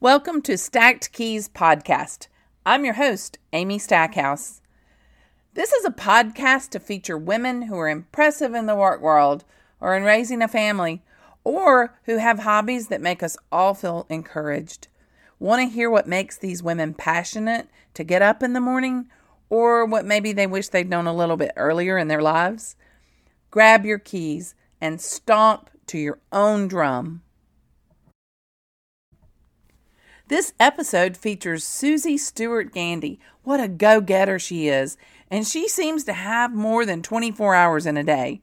Welcome to Stacked Keys Podcast. I'm your host, Amy Stackhouse. This is a podcast to feature women who are impressive in the work world or in raising a family or who have hobbies that make us all feel encouraged. Want to hear what makes these women passionate to get up in the morning or what maybe they wish they'd known a little bit earlier in their lives? Grab your keys and stomp to your own drum. This episode features Susie Stewart Gandy. What a go getter she is, and she seems to have more than 24 hours in a day.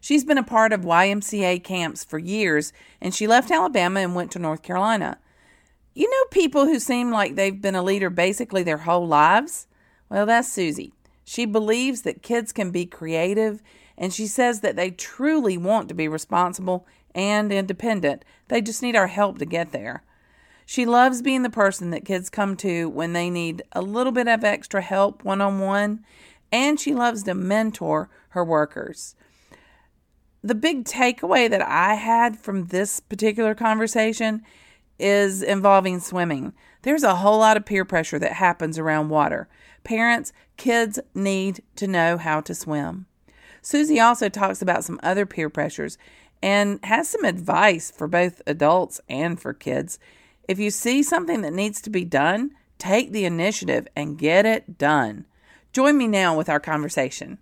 She's been a part of YMCA camps for years, and she left Alabama and went to North Carolina. You know people who seem like they've been a leader basically their whole lives? Well, that's Susie. She believes that kids can be creative, and she says that they truly want to be responsible and independent. They just need our help to get there. She loves being the person that kids come to when they need a little bit of extra help one on one, and she loves to mentor her workers. The big takeaway that I had from this particular conversation is involving swimming. There's a whole lot of peer pressure that happens around water. Parents, kids need to know how to swim. Susie also talks about some other peer pressures and has some advice for both adults and for kids if you see something that needs to be done, take the initiative and get it done. Join me now with our conversation.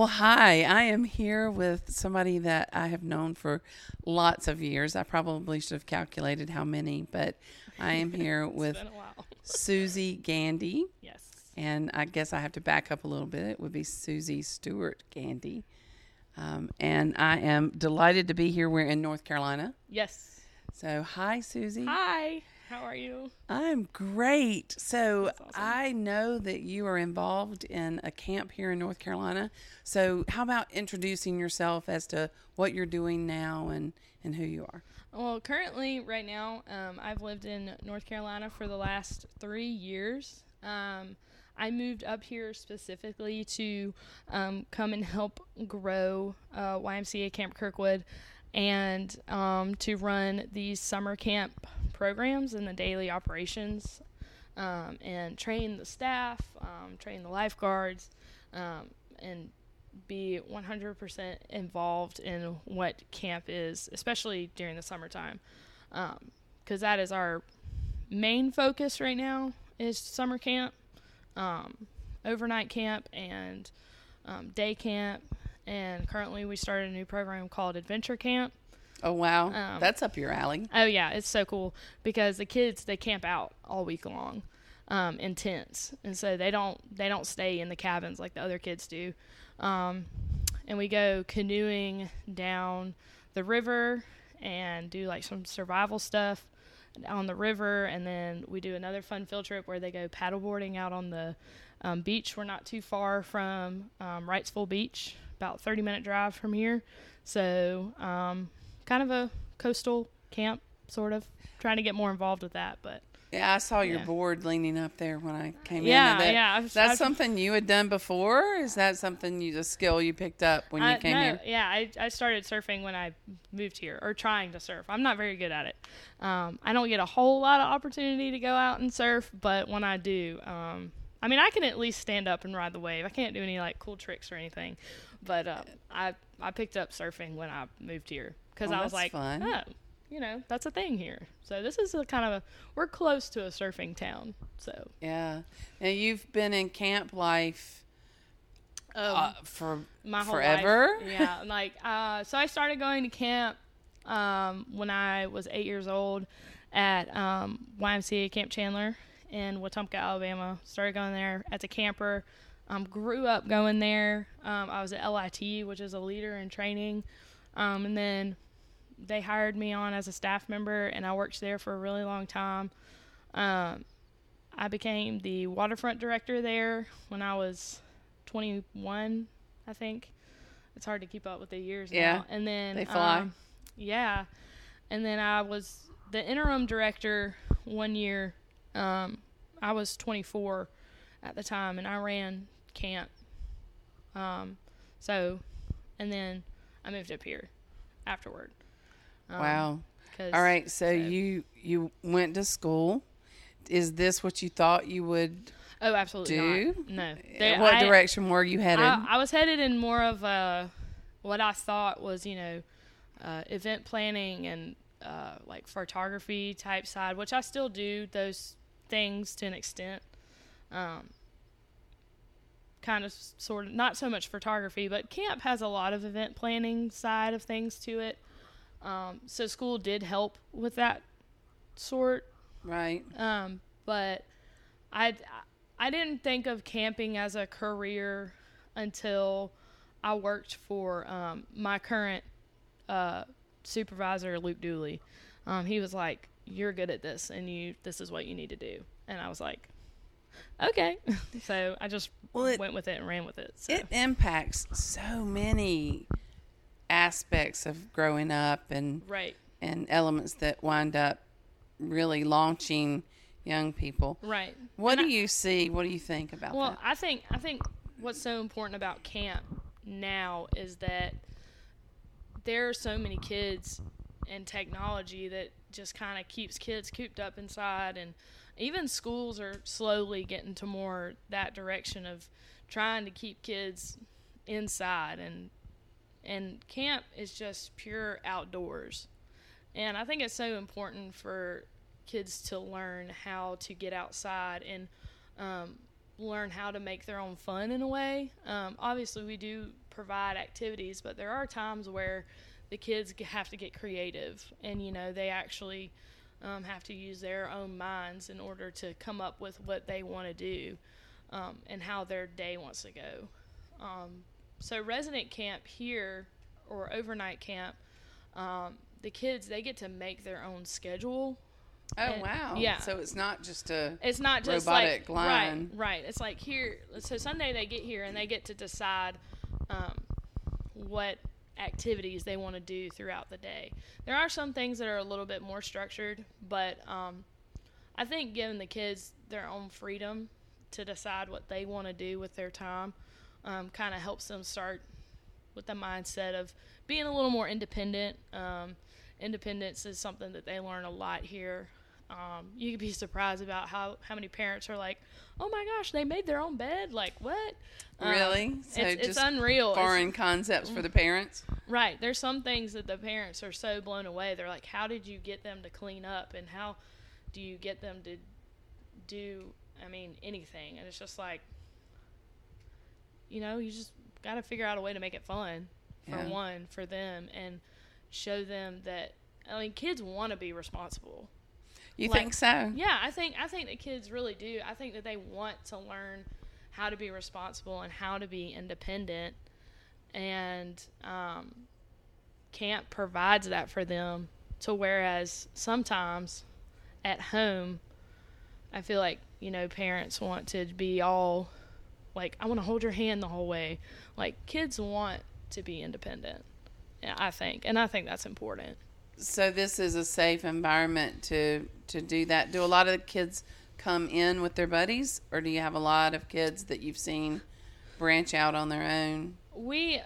Well, hi. I am here with somebody that I have known for lots of years. I probably should have calculated how many, but I am here with Susie Gandy. Yes. And I guess I have to back up a little bit. It would be Susie Stewart Gandy. Um, and I am delighted to be here. We're in North Carolina. Yes. So, hi, Susie. Hi. How are you? I'm great. So awesome. I know that you are involved in a camp here in North Carolina. So how about introducing yourself as to what you're doing now and, and who you are? Well, currently, right now, um, I've lived in North Carolina for the last three years. Um, I moved up here specifically to um, come and help grow uh, YMCA Camp Kirkwood and um, to run the summer camp programs and the daily operations um, and train the staff, um, train the lifeguards, um, and be 100% involved in what camp is, especially during the summertime. Because um, that is our main focus right now is summer camp, um, overnight camp, and day camp and currently we started a new program called Adventure Camp. Oh wow, um, that's up your alley. Oh yeah, it's so cool because the kids they camp out all week long um, in tents, and so they don't they don't stay in the cabins like the other kids do. Um, and we go canoeing down the river and do like some survival stuff on the river, and then we do another fun field trip where they go paddleboarding out on the um, beach. We're not too far from um, Wrightsville Beach, about 30 minute drive from here. So, um, kind of a coastal camp, sort of. Trying to get more involved with that, but. Yeah, I saw your yeah. board leaning up there when I came yeah, in. That, yeah, Is that I've, something you had done before? Is that something you, a skill you picked up when you came no, here? Yeah, I, I started surfing when I moved here, or trying to surf. I'm not very good at it. Um, I don't get a whole lot of opportunity to go out and surf, but when I do, um, I mean, I can at least stand up and ride the wave. I can't do any like cool tricks or anything, but uh, I I picked up surfing when I moved here because oh, I was like, fun. oh, you know, that's a thing here. So this is a kind of a we're close to a surfing town. So yeah, and you've been in camp life. Um, uh, for my whole forever, life. yeah. Like, uh, so I started going to camp um, when I was eight years old at um, YMCA Camp Chandler in Wetumpka, Alabama. Started going there as a camper. Um, grew up going there. Um, I was at LIT, which is a leader in training. Um, and then they hired me on as a staff member, and I worked there for a really long time. Um, I became the waterfront director there when I was 21, I think. It's hard to keep up with the years yeah, now. And then they fly. Um, Yeah. And then I was the interim director one year. Um, I was 24 at the time, and I ran camp. Um, so, and then I moved up here afterward. Um, wow. All right. So, so- you you went to school. Is this what you thought you would? Oh, absolutely do? not. No. There- what I- direction were you headed? I, I was headed in more of a what I thought was, you know, uh, event planning and uh, like photography type side, which I still do those things to an extent. Um, kind of, sort of, not so much photography, but camp has a lot of event planning side of things to it. Um, so school did help with that sort right. um, but I I didn't think of camping as a career until I worked for um, my current uh, supervisor, Luke Dooley. Um, he was like, "You're good at this, and you this is what you need to do." And I was like, "Okay." so I just Well, it- went with it and ran with it. So. It impacts so many aspects of growing up and right, and elements that wind up really launching young people. right. What And do I- you see? What do you think about Well, that? I think I think what's so important about camp now is that there are so many kids and technology that just kind of keeps kids cooped up inside and even schools are slowly getting to more that direction of trying to keep kids inside and and camp is just pure outdoors. And I think it's so important for kids to learn how to get outside and um, learn how to make their own fun in a way. Um, obviously, we do provide activities, but there are times where the kids have to get creative and, you know, they actually um, have to use their own minds in order to come up with what they want to do um, and how their day wants to go. Um, so, resident camp here or overnight camp, um, the kids, they get to make their own schedule. oh and- wow! yeah. So it's not just a It's not just robotic like line. right, right. It's like here. So Sunday they get here and they get to decide um, what activities they want to do throughout the day. There are some things that are a little bit more structured, but um, I think giving the kids their own freedom to decide what they want to do with their time um, kind of helps them start with the mindset of being a little more independent. Um, independence is something that they learn a lot here. Um, you could be surprised about how, how many parents are like, "Oh my gosh, they made their own bed!" Like what? Um, Really? So it's, it's unreal. It's- foreign concepts for the parents. Right. There's some things that the parents are so blown away. They're like, how did you get them to clean up? And how do you get them to do, I mean, anything? And it's just like, you know, you just got to figure out a way to make it fun for Yeah. one, for them, and show them that, I mean, kids want to be responsible. You Like- think so? Yeah, I think I think that kids really do. I think that they want to learn how to be responsible and how to be independent, and um, camp provides that for them. To whereas sometimes at home, I feel like you know parents want to be all like I want to hold your hand the whole way. Like kids want to be independent. Yeah, I think, and I think that's important. So this is a safe environment to to do that. Do a lot of the kids come in with their buddies, or do you have a lot of kids that you've seen branch out on their own? we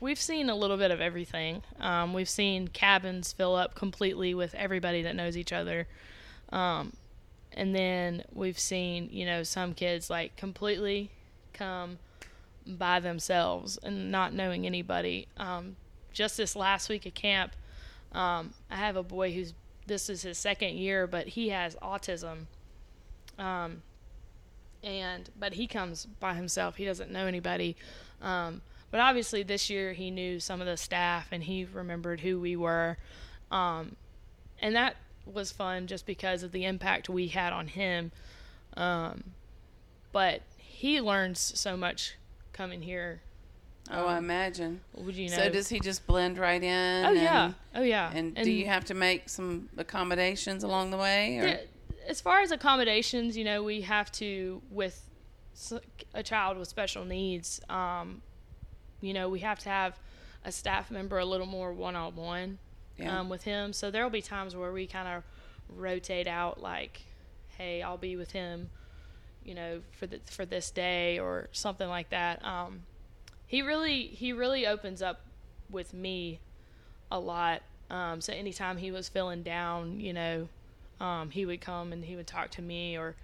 we've seen a little bit of everything. Um, we've seen cabins fill up completely with everybody that knows each other, um, and then we've seen you know some kids like completely come by themselves and not knowing anybody. Um, just this last week at camp, um, I have a boy who's this is his second year, but he has autism. Um, and but he comes by himself. He doesn't know anybody. Um, but obviously, this year he knew some of the staff and he remembered who we were, um, and that was fun just because of the impact we had on him. Um, but he learns so much coming here. Oh, I Um, imagine. Would you know? So does he just blend right in? oh yeah, and- oh yeah. And, do you have to make some accommodations along the way? Or? Yeah, as far as accommodations, you know, we have to with a child with special needs. Um, you know, we have to have a staff member a little more one on one yeah. um, with him. So there'll be times where we kind of rotate out, like, hey, I'll be with him, you know, for the for this day or something like that. Um, he really he really opens up with me a lot. Um, so anytime he was feeling down, you know, um, he would come and he would talk to me, or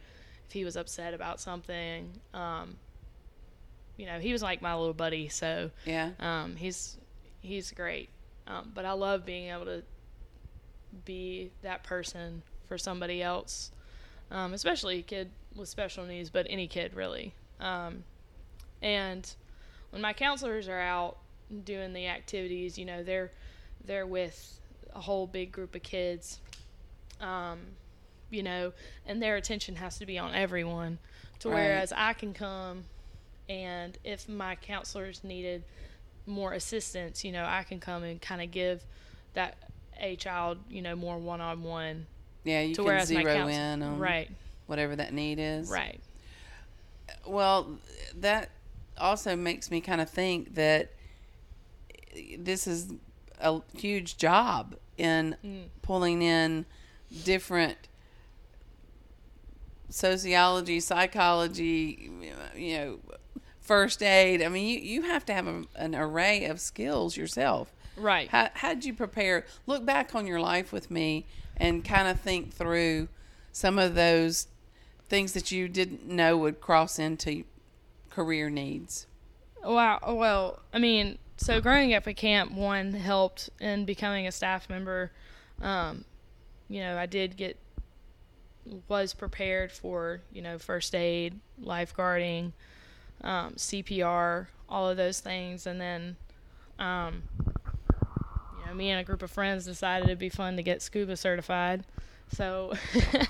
if he was upset about something, um, you know, he was like my little buddy. So yeah, um, he's he's great. Um, but I love being able to be that person for somebody else, um, especially a kid with special needs, but any kid really. Um, and when my counselors are out doing the activities, you know, they're they're with a whole big group of kids, um, you know, and their attention has to be on everyone. To right. whereas I can come, and if my counselors needed more assistance, you know, I can come and kind of give that a child, you know, more one on one. Yeah, you to can zero in on right whatever that need is. Right. Well, that also makes me kind of think that this is a huge job in mm. pulling in different sociology, psychology, you know, first aid. I mean, you, you have to have a, an array of skills yourself. Right. How how did you prepare? Look back on your life with me and kind of think through some of those things that you didn't know would cross into career needs. Wow. Well, I mean, so growing up at camp, one helped in becoming a staff member. Um, you know, I did get was prepared for you know first aid, lifeguarding, um, CPR, all of those things, and then, um, you know, me and a group of friends decided it'd be fun to get scuba certified. So, uh,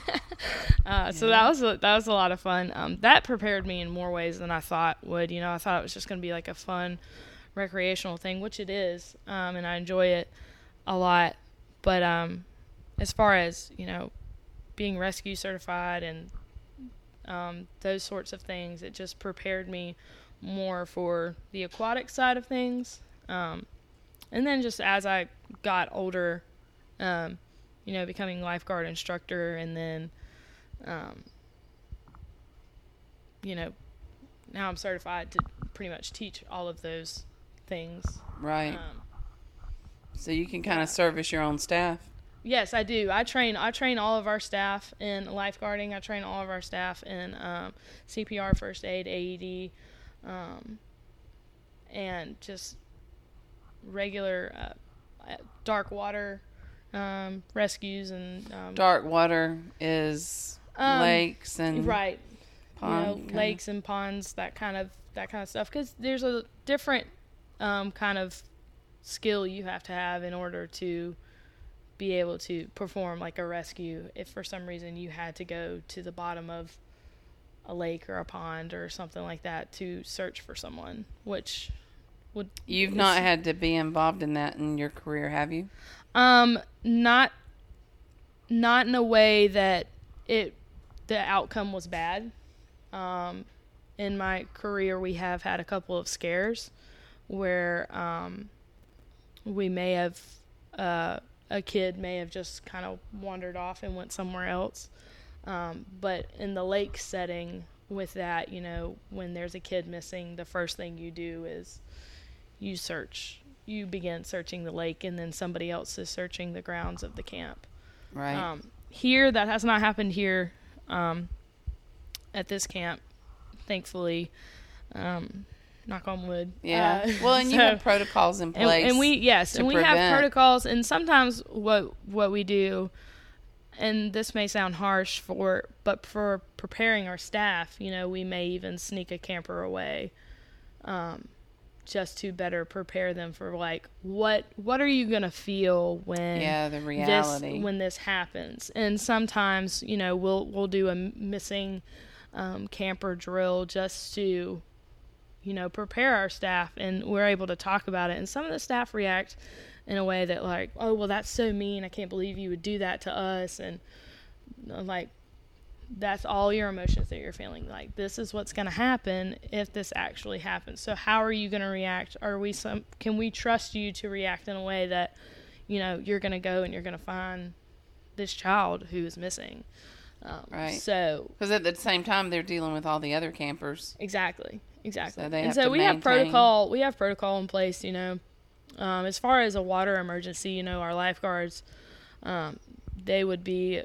yeah. so that was a, that was a lot of fun. Um, that prepared me in more ways than I thought would. You know, I thought it was just going to be like a fun recreational thing, which it is, um, and I enjoy it a lot. But um, as far as you know, being rescue certified and um, those sorts of things. It just prepared me more for the aquatic side of things. Um, and then just as I got older, um, you know, becoming lifeguard instructor, and then, um, you know, now I'm certified to pretty much teach all of those things. Right. Um, so you can kind of service your own staff. Yes, I do. I train. I train all of our staff in lifeguarding. I train all of our staff in um, CPR, first aid, AED, um, and just regular uh, dark water um, rescues and um, dark water is um, lakes and right, pond, you know, lakes and ponds, that kind of that kind of stuff. Because there's a different um, kind of skill you have to have in order to be able to perform like a rescue if for some reason you had to go to the bottom of a lake or a pond or something like that to search for someone, which would You've not had to be involved in that in your career, have you? Um not not in a way that it the outcome was bad. Um in my career we have had a couple of scares where um we may have uh a kid may have just kind of wandered off and went somewhere else. Um, but in the lake setting, with that, you know, when there's a kid missing, the first thing you do is you search. You begin searching the lake, and then somebody else is searching the grounds of the camp. Right. Um, here, that has not happened here um, at this camp, thankfully. Um, knock on wood. Yeah. Uh, well, and so, you have protocols in place. And, and we yes, and we prevent. have protocols. And sometimes what what we do, and this may sound harsh for, but for preparing our staff, you know, we may even sneak a camper away, um, just to better prepare them for like what what are you gonna feel when yeah the reality this, when this happens. And sometimes you know we'll we'll do a missing um, camper drill just to you know, prepare our staff and we're able to talk about it. And some of the staff react in a way that like, oh, well, that's so mean. I can't believe you would do that to us. And like, that's all your emotions that you're feeling. Like, this is what's going to happen if this actually happens. So how are you going to react? Are we some, can we trust you to react in a way that, you know, you're going to go and you're going to find this child who is missing. Um, Right. So Because at the same time, they're dealing with all the other campers. exactly, exactly. So they and so we have protocol. We have protocol in place. You know, um, as far as a water emergency, you know, our lifeguards, um, they would be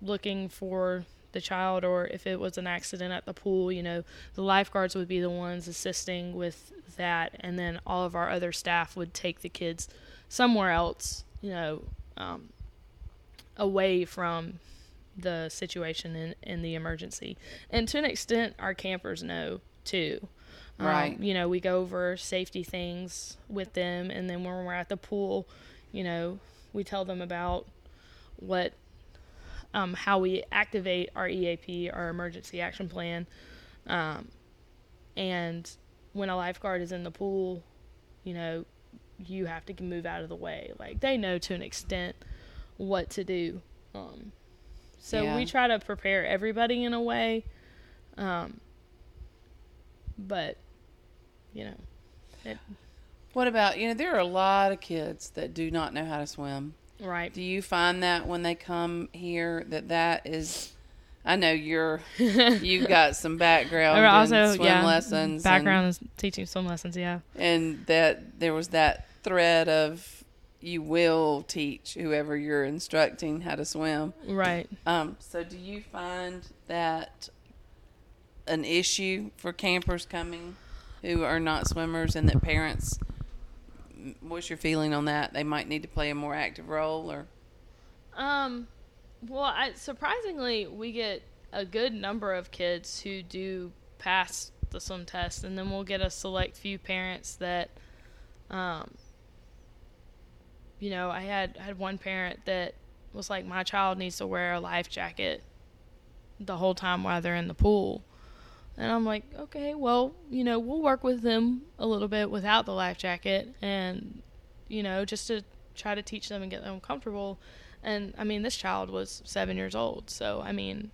looking for the child, or if it was an accident at the pool, you know, the lifeguards would be the ones assisting with that, and then all of our other staff would take the kids somewhere else, you know, um, away from the situation in, in the emergency. And to an extent, our campers know too. Um, Right. You know, we go over safety things with them, and then when we're at the pool, you know, we tell them about what, um, how we activate our EAP, our emergency action plan. Um, and when a lifeguard is in the pool, you know, you have to move out of the way. Like they know to an extent what to do. Um, so Yeah. we try to prepare everybody in a way. Um, but, you know, it, What about, you know, there are a lot of kids that do not know how to swim. Right. Do you find that when they come here that that is, I know you're, you've got some background also, swim yeah, lessons. background is teaching swim lessons. Yeah. And, and that there was that thread of you will teach whoever you're instructing how to swim. Right. Um, so do you find that an issue for campers coming who are not swimmers and that parents what's your feeling on that? They might need to play a more active role or Um, well, I, surprisingly, we get a good number of kids who do pass the swim test, and then we'll get a select few parents that, um, you know, I had I had one parent that was like, my child needs to wear a life jacket the whole time while they're in the pool. And I'm like, okay, well, you know, we'll work with them a little bit without the life jacket and, you know, just to try to teach them and get them comfortable. And I mean, this child was seven years old. So, I mean,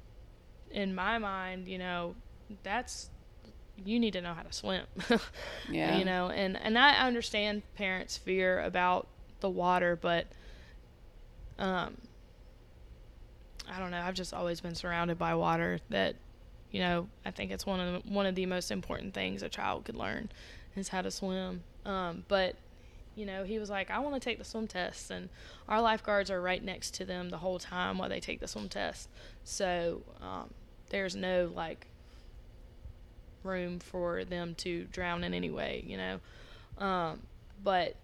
in my mind, you know, that's, you need to know how to swim. Yeah. You know, and, and I understand parents' fear about the water, but, um, I don't know. I've just always been surrounded by water that, you know, I think it's one of the, one of the most important things a child could learn is how to swim. Um, but you know, he was like, I want to take the swim test, and our lifeguards are right next to them the whole time while they take the swim test. So um, there's no like room for them to drown in any way, you know. Um, but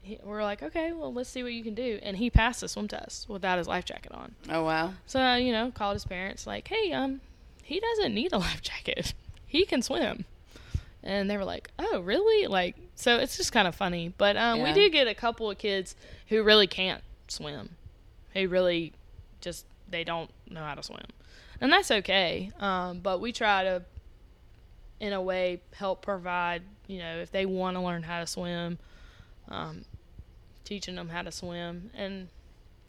he, we're like, okay, well, let's see what you can do. And he passed the swim test without his life jacket on. Oh wow. So you know, called his parents like, "Hey, um, he doesn't need a life jacket. He can swim." And they were like, "Oh, really?" Like, so it's just kind of funny. But um, we do get a couple of kids who really can't swim, who really just they don't know how to swim, and that's okay. Um, but we try to, in a way, help provide. You know, if they want to learn how to swim, um, teaching them how to swim, and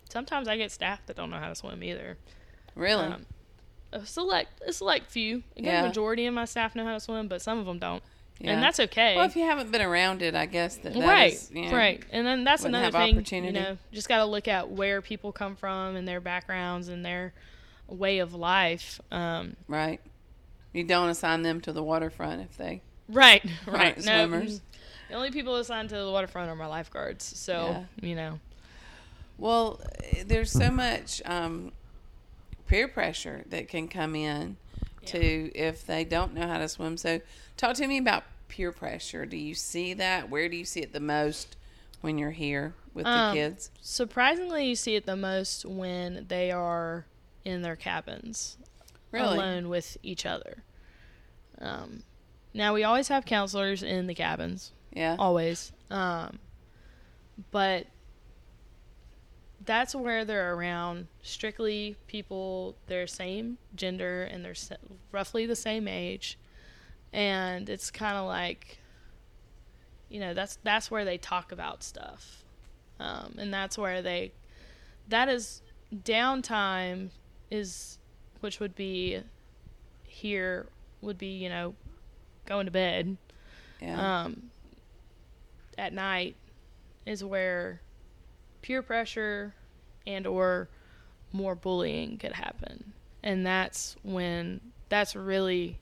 sometimes I get staff that don't know how to swim either. Really? Um, a select, a select few. A good Yeah. majority of my staff know how to swim, but some of them don't, yeah. and that's okay. well, if you haven't been around it, I guess that, that right, is, you know, right. And then that's another thing. You know, just got to look at where people come from and their backgrounds and their way of life. Um, Right. You don't assign them to the waterfront if they right, right. No, swimmers. the only people assigned to the waterfront are my lifeguards. So you know, Well, there's so much um, peer pressure that can come in to if they don't know how to swim. So, talk to me about peer pressure. Do you see that? Where do you see it the most when you're here with the Um, kids? surprisingly, you see it the most when they are in their cabins. Really? alone with each other. Um, now we always have counselors in the cabins, Yeah. always. Um, but that's where they're around strictly people their same gender and they're roughly the same age, and it's kind of like, you know, that's that's where they talk about stuff, um, and that's where they, that is downtime is which would be here would be you know going to bed. Yeah. um at night is where peer pressure and or more bullying could happen. And that's when that's really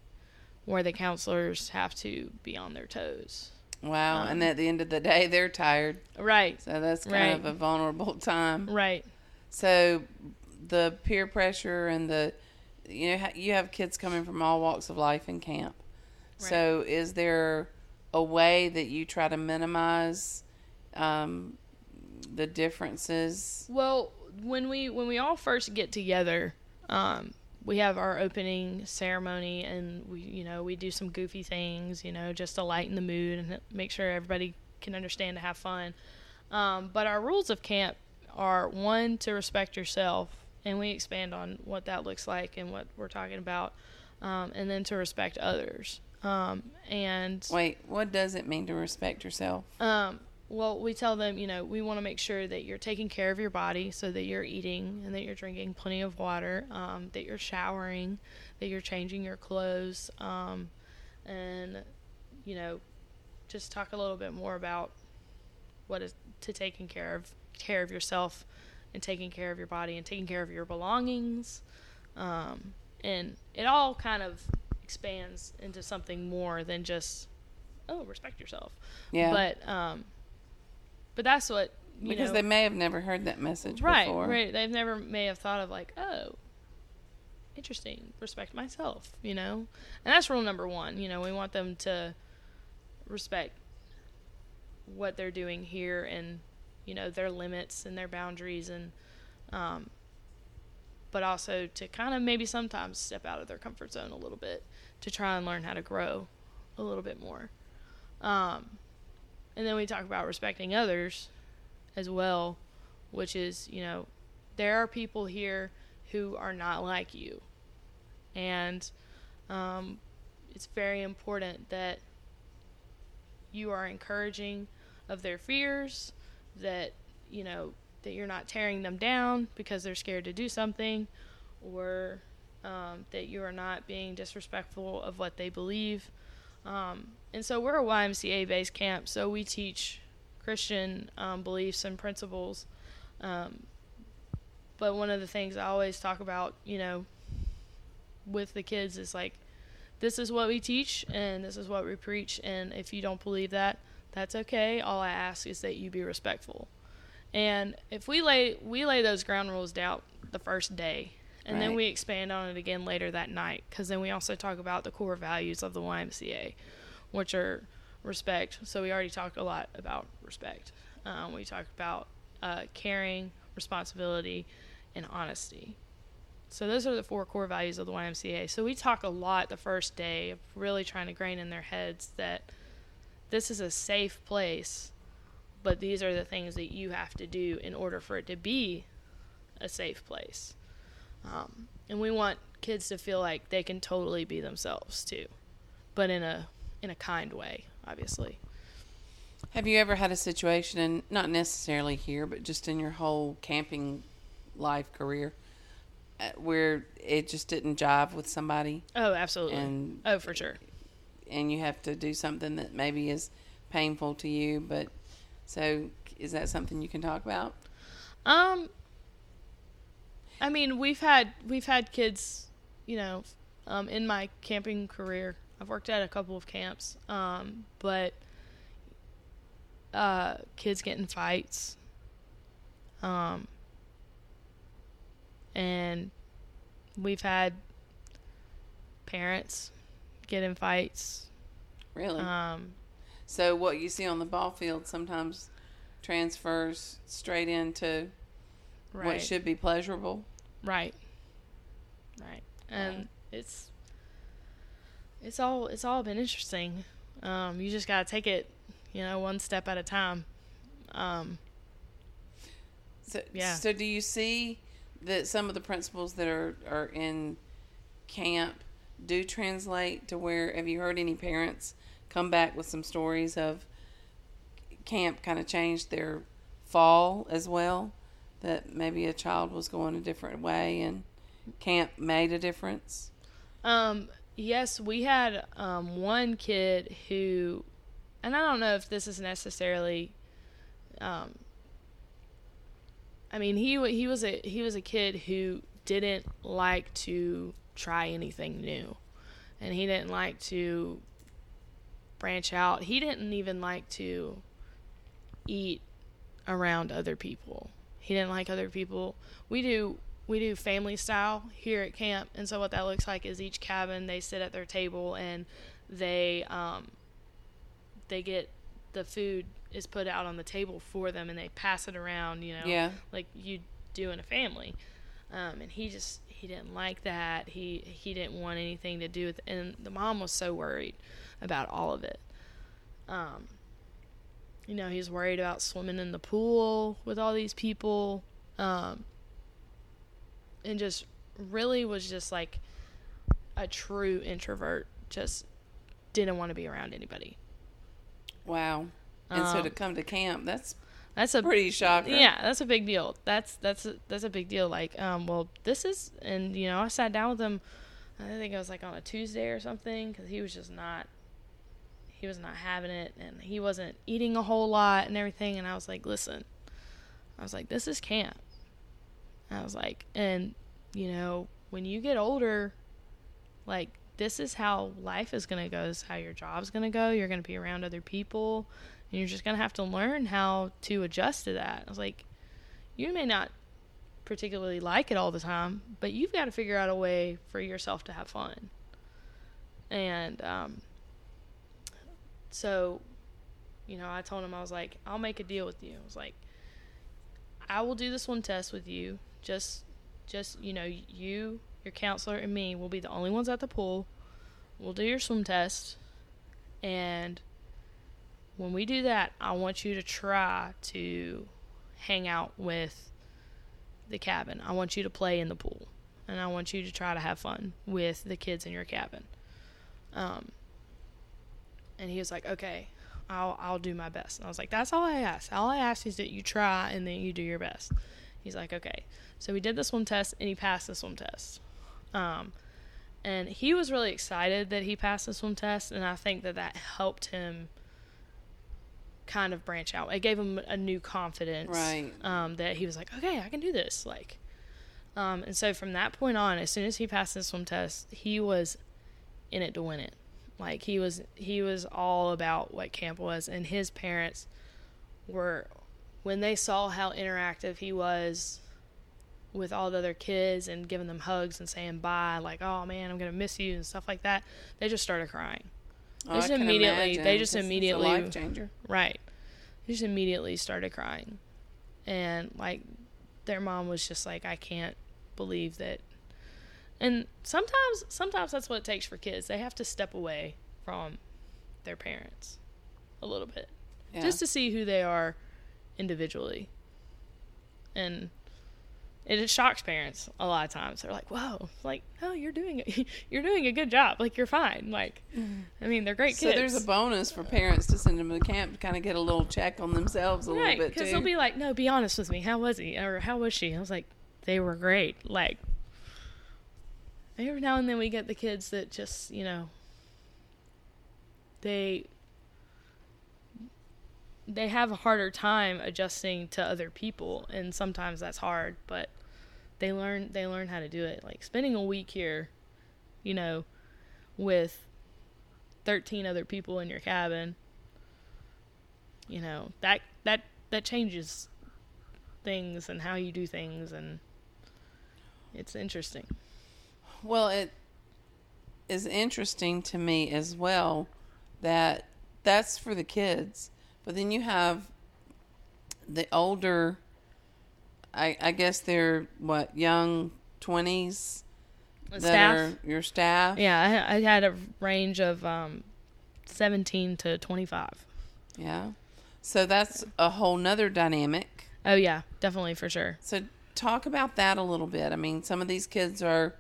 where the counselors have to be on their toes. Wow. Um, and at the end of the day, they're tired. Right. So that's kind Right. of a vulnerable time. Right. So the peer pressure and the you know you have kids coming from all walks of life in camp. So is there a way that you try to minimize um, the differences? Well, when we when we all first get together, um, we have our opening ceremony, and we you know we do some goofy things, you know, just to lighten the mood and make sure everybody can understand to have fun. Um, but our rules of camp are one to respect yourself, and we expand on what that looks like and what we're talking about, um, and then to respect others. Um, and Wait, what does it mean to respect yourself? um, well, we tell them, you know, we want to make sure that you're taking care of your body so that you're eating and that you're drinking plenty of water, um, that you're showering, that you're changing your clothes, um, and, you know, just talk a little bit more about what is to taking care of care of yourself and taking care of your body and taking care of your belongings. Um, and it all kind of expands into something more than just, oh, respect yourself Yeah. but um but that's what you because know they may have never heard that message right before. right. They've never may have thought of like oh interesting respect myself you know? And that's rule number one you know? We want them to respect what they're doing here and you know their limits and their boundaries and um but also to kind of maybe sometimes step out of their comfort zone a little bit to try and learn how to grow a little bit more. Um and then we talk about respecting others as well, which is, you know, there are people here who are not like you. And um, it's very important that you are encouraging of their fears, that, you know, that you're not tearing them down because they're scared to do something, or um, that you are not being disrespectful of what they believe. Um, and so we're a YMCA based camp, so we teach Christian um, beliefs and principles. Um, but one of the things I always talk about, you know, with the kids is like, this is what we teach and this is what we preach. And if you don't believe that, that's okay. All I ask is that you be respectful. And if we lay we lay those ground rules down the first day, and then we expand on it again later that night, because then we also talk about the core values of the YMCA, which are respect. So we already talked a lot about respect. Um, we talked about uh, caring, responsibility, and honesty. So those are the four core values of the YMCA. So we talk a lot the first day of really trying to grain in their heads that this is a safe place, but these are the things that you have to do in order for it to be a safe place. Um, and we want kids to feel like they can totally be themselves too, but in a in a kind way, obviously. Have you ever had a situation, and not necessarily here, but just in your whole camping life career, uh, where it just didn't jive with somebody, Oh, absolutely. and oh, for sure. and you have to do something that maybe is painful to you, but so is that something you can talk about? Um, I mean, we've had we've had kids, you know, um, in my camping career. I've worked at a couple of camps, um, but uh, kids get in fights, um, and we've had parents get in fights. Really? Um, so what you see on the ball field sometimes transfers straight into right. what should be pleasurable. Right. Right. And Right. it's it's all it's all been interesting. Um, you just gotta take it, you know, one step at a time. Um, So, Yeah. so do you see that some of the principles that are, are in camp do translate to where have you heard any parents come back with some stories of camp kind of changed their fall as well that maybe a child was going a different way and camp made a difference um, yes, we had um, one kid who, and I don't know if this is necessarily um, I mean, he he was a he was a kid who didn't like to try anything new, and he didn't like to branch out. He didn't even like to eat around other people. He didn't like other people. We do we do family style here at camp, and so what that looks like is each cabin they sit at their table and they um they get the food is put out on the table for them and they pass it around, you know, Yeah. like you do in a family. Um, and he just he didn't like that. He he didn't want anything to do with and the mom was so worried about all of it. Um you know, he's worried about swimming in the pool with all these people. Um and just really was just like a true introvert. Just didn't want to be around anybody. Wow. And so to Um, come to camp, that's That's a pretty shocking. Yeah, that's a big deal. That's that's a, that's a big deal. Like, um, well, this is, and you know, I sat down with him. I think it was like on a Tuesday or something because he was just not, he was not having it, and he wasn't eating a whole lot and everything. And I was like, listen, I was like, this is camp. I was like, and you know, when you get older, like this is how life is gonna go. This is how your job's gonna go. You're gonna be around other people, and you're just gonna have to learn how to adjust to that. I was like, you may not particularly like it all the time, but you've got to figure out a way for yourself to have fun. And um, so, you know, I told him I was like, I'll make a deal with you. I was like, I will do this one test with you. Just, just you know, you, your counselor, and me will be the only ones at the pool. We'll do your swim test, and when we do that, I want you to try to hang out with the cabin. I want you to play in the pool, and I want you to try to have fun with the kids in your cabin. Um, and he was like, "Okay, I'll I'll do my best." And I was like, "That's all I ask. All I ask is that you try and then you do your best." He's like, "Okay." So we did the swim test, and he passed the swim test. Um, and he was really excited that he passed the swim test, and I think that that helped him kind of branch out. It gave him a new confidence, Right. Um, that he was like, okay, I can do this. Like, um, and so from that point on, as soon as he passed the swim test, he was in it to win it. Like he was, he was all about what camp was, and his parents were when they saw how interactive he was with all the other kids and giving them hugs and saying bye, like, "Oh man, I'm gonna miss you" and stuff like that. They just started crying. Oh, They just immediately- imagine, they just it's immediately- life changer. Right. They just immediately started crying. And like their mom was just like, I can't believe that and sometimes sometimes that's what it takes for kids. They have to step away from their parents a little bit. Yeah. Just to see who they are individually. And it shocks parents a lot of times. They're like, "Whoa, like, oh, you're doing it. You're doing a good job. Like, you're fine. Like, I mean, they're great so kids." So there's a bonus for parents to send them to camp to kind of get a little check on themselves a right little bit too. because they'll be like no be honest with me how was he or how was she i was like they were great like every now and then we get the kids that just you know they they have a harder time adjusting to other people and sometimes that's hard but they learn they learn how to do it. Like spending a week here you know with 13 other people in your cabin you know that that that changes things and how you do things and it's interesting. Well, it is interesting to me as well that that's for the kids, but then you have the older. I, I guess they're what young twenties that staff your staff. yeah I, I had a range of um 17 to 25 Yeah. So that's a whole nother dynamic. oh yeah definitely for sure So talk about that a little bit. I mean, some of these kids are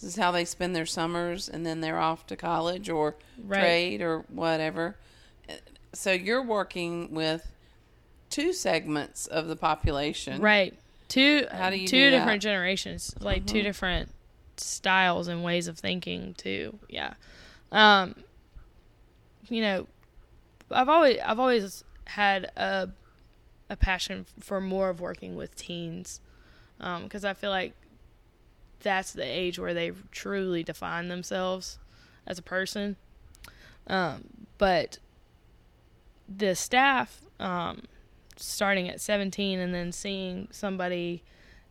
this is how they spend their summers and then they're off to college or Right. trade or whatever. So you're working with two segments of the population. right two How do you two do that? different generations like two different styles and ways of thinking too yeah um you know i've always i've always had a a passion for more of working with teens because I feel like that's the age where they truly define themselves as a person. Um, but the staff, um, starting at 17 and then seeing somebody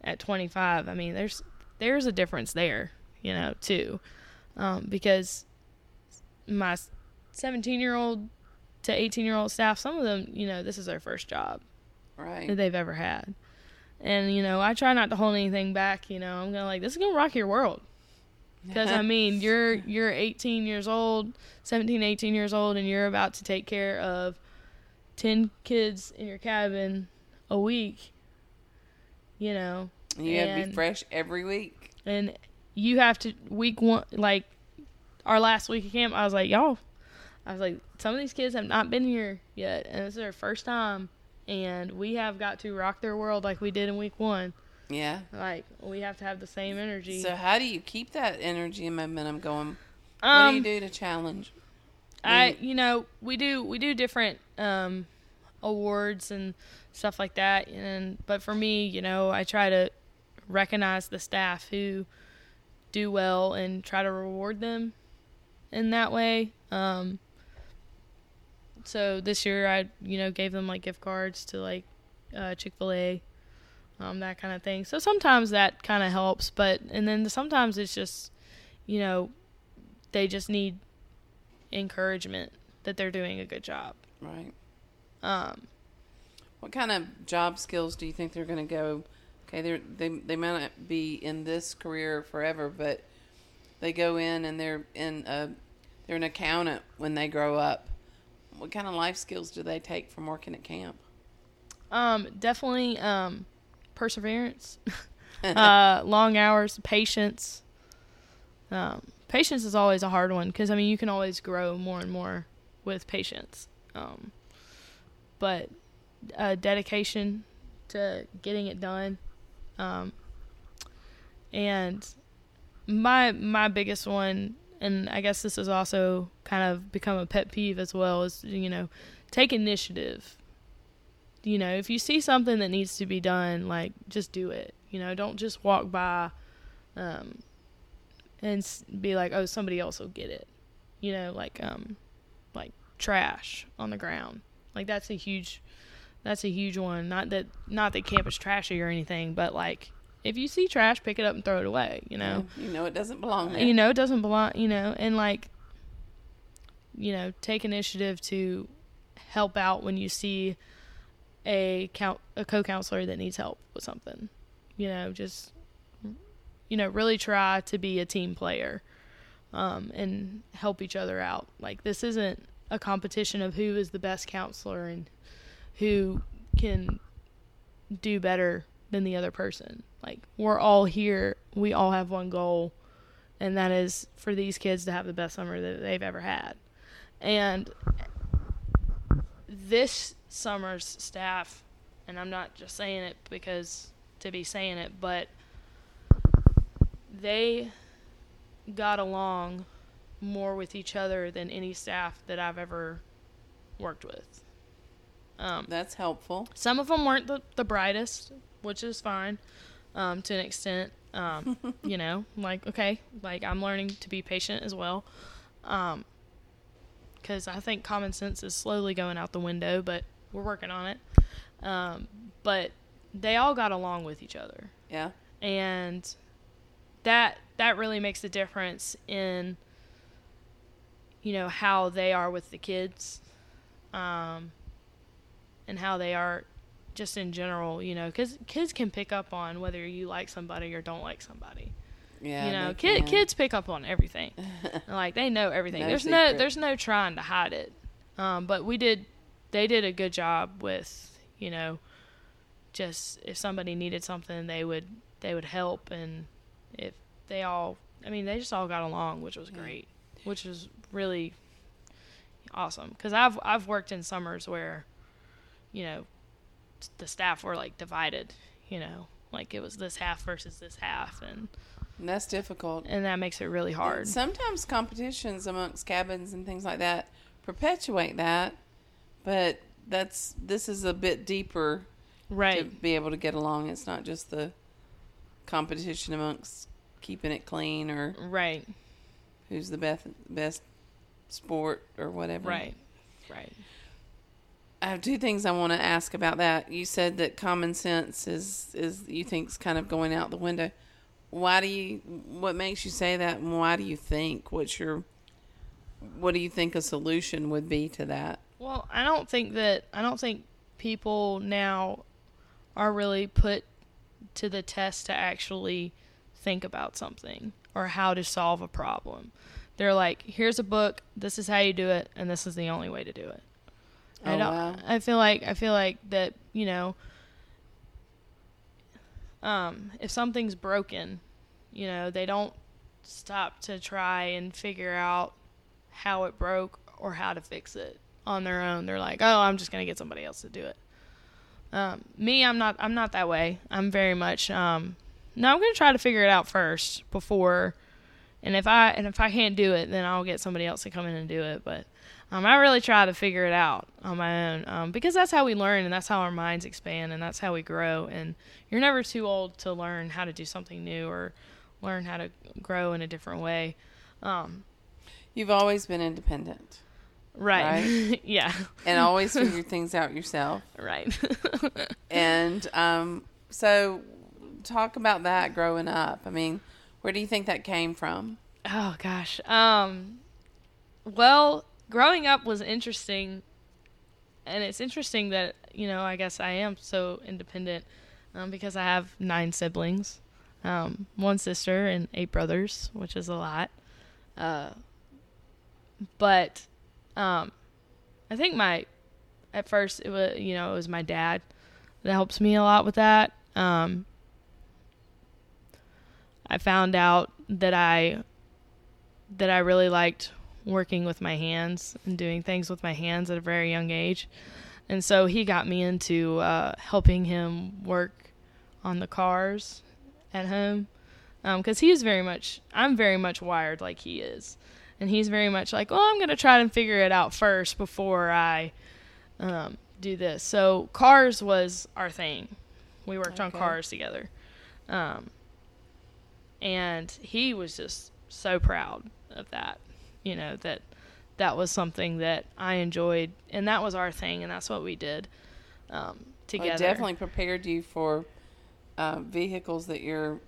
at 25, I mean, there's there's a difference there, you know, too, um, because my 17 year old to 18 year old staff, some of them, you know, this is their first job Right. that they've ever had. And, you know, I try not to hold anything back, you know. I'm going to like this is going to rock your world. Cuz I mean, you're you're 18 years old, 17, 18 years old and you're about to take care of 10 kids in your cabin a week. You know, you have to be fresh every week. and you have to week one like our last week of camp i was like y'all i was like some of these kids have not been here yet and this is their first time and we have got to rock their world like we did in week one Yeah. like we have to have the same energy So how do you keep that energy and momentum going? What um do you do to challenge? I you know we do we do different um awards and stuff like that and but for me you know I try to recognize the staff who do well and try to reward them in that way um so this year I you know gave them like gift cards to like uh, Chick-fil-A um that kind of thing so sometimes that kind of helps but and then sometimes it's just you know they just need encouragement that they're doing a good job. Right. Um, What kind of job skills do you think they're going to go? Okay, they they they might not be in this career forever, but they go in and they're in a they're an accountant when they grow up. What kind of life skills do they take from working at camp? um, definitely um, perseverance, uh, long hours, patience. Um, patience is always a hard one because I mean you can always grow more and more with patience. Um, but uh, dedication to getting it done, um, and my my biggest one, and I guess this has also kind of become a pet peeve as well, is you know take initiative. You know, if you see something that needs to be done, like just do it. You know, don't just walk by, um, and be like, oh, somebody else will get it. You know, like um, like trash on the ground. Like that's a huge, that's a huge one. Not that not that camp is trashy or anything, but like if you see trash, pick it up and throw it away. You know, you know it doesn't belong there. you know, it doesn't belong. You know, and like, you know, take initiative to help out when you see a count a co-counselor that needs help with something. You know, just you know, really try to be a team player um, and help each other out. Like this isn't a competition of who is the best counselor and who can do better than the other person. Like we're all here, we all have one goal, and that is for these kids to have the best summer that they've ever had. And this summer's staff, and I'm not just saying it because to be saying it, but they got along more with each other than any staff that I've ever worked with. Um, That's helpful. some of them weren't the, the brightest, which is fine um, to an extent. Um, you know, like, okay, like I'm learning to be patient as well. Because I think common sense is slowly going out the window, but we're working on it. Um, but they all got along with each other Yeah. and that that really makes a difference in you know how they are with the kids um and how they are just in general you know because kids can pick up on whether you like somebody or don't like somebody. Yeah. you know kid, kids pick up on everything. Like they know everything. No there's no there's no trying to hide it. Um but we did they did a good job with you know just if somebody needed something they would they would help. And if they all i mean they just all got along which was Yeah. great which was really awesome because i've i've worked in summers where you know the staff were like divided you know like it was this half versus this half and And that's difficult. and that makes it really hard Sometimes competitions amongst cabins and things like that perpetuate that, but that's this is a bit deeper Right. to be able to get along. It's not just the competition amongst keeping it clean or Right. who's the best best sport or whatever. Right. Right. I have two things I want to ask about that. You said that common sense is is you think's kind of going out the window. Why do you? What makes you say that? And why do you think? What's your? What do you think a solution would be to that? Well, I don't think that I don't think people now are really put to the test to actually think about something or how to solve a problem. They're like, here's a book, this is how you do it, and this is the only way to do it. I Oh, don't wow. I feel like I feel like that, you know, um, if something's broken, you know, they don't stop to try and figure out how it broke or how to fix it on their own. They're like, "Oh, I'm just gonna get somebody else to do it." Um, me, I'm not. I'm not that way. I'm very much. Um, no, I'm gonna try to figure it out first before, and if I and if I can't do it, then I'll get somebody else to come in and do it. But um, I really try to figure it out on my own um, because that's how we learn and that's how our minds expand and that's how we grow. And you're never too old to learn how to do something new or learn how to grow in a different way. Um, You've always been independent right. yeah. and always figure things out yourself. Right. And um, so, talk about that growing up. I mean, where do you think that came from? oh gosh. Um well, growing up was interesting and it's interesting that, you know, I guess I am so independent um, because I have nine siblings. Um, one sister and eight brothers, which is a lot. Uh, but um, I think my at first it was you know it was my dad that helps me a lot with that. Um, I found out that I that I really liked working with my hands and doing things with my hands at a very young age. And so he got me into uh, helping him work on the cars at home because he's very much I'm very much wired like he is, and he's very much like, well, I'm gonna try and figure it out first before I um, do this. So cars was our thing. We worked on cars together, um, and he was just so proud of that. You know that that was something that I enjoyed, and that was our thing, and that's what we did um, Well, together. it definitely prepared you for uh, vehicles that you're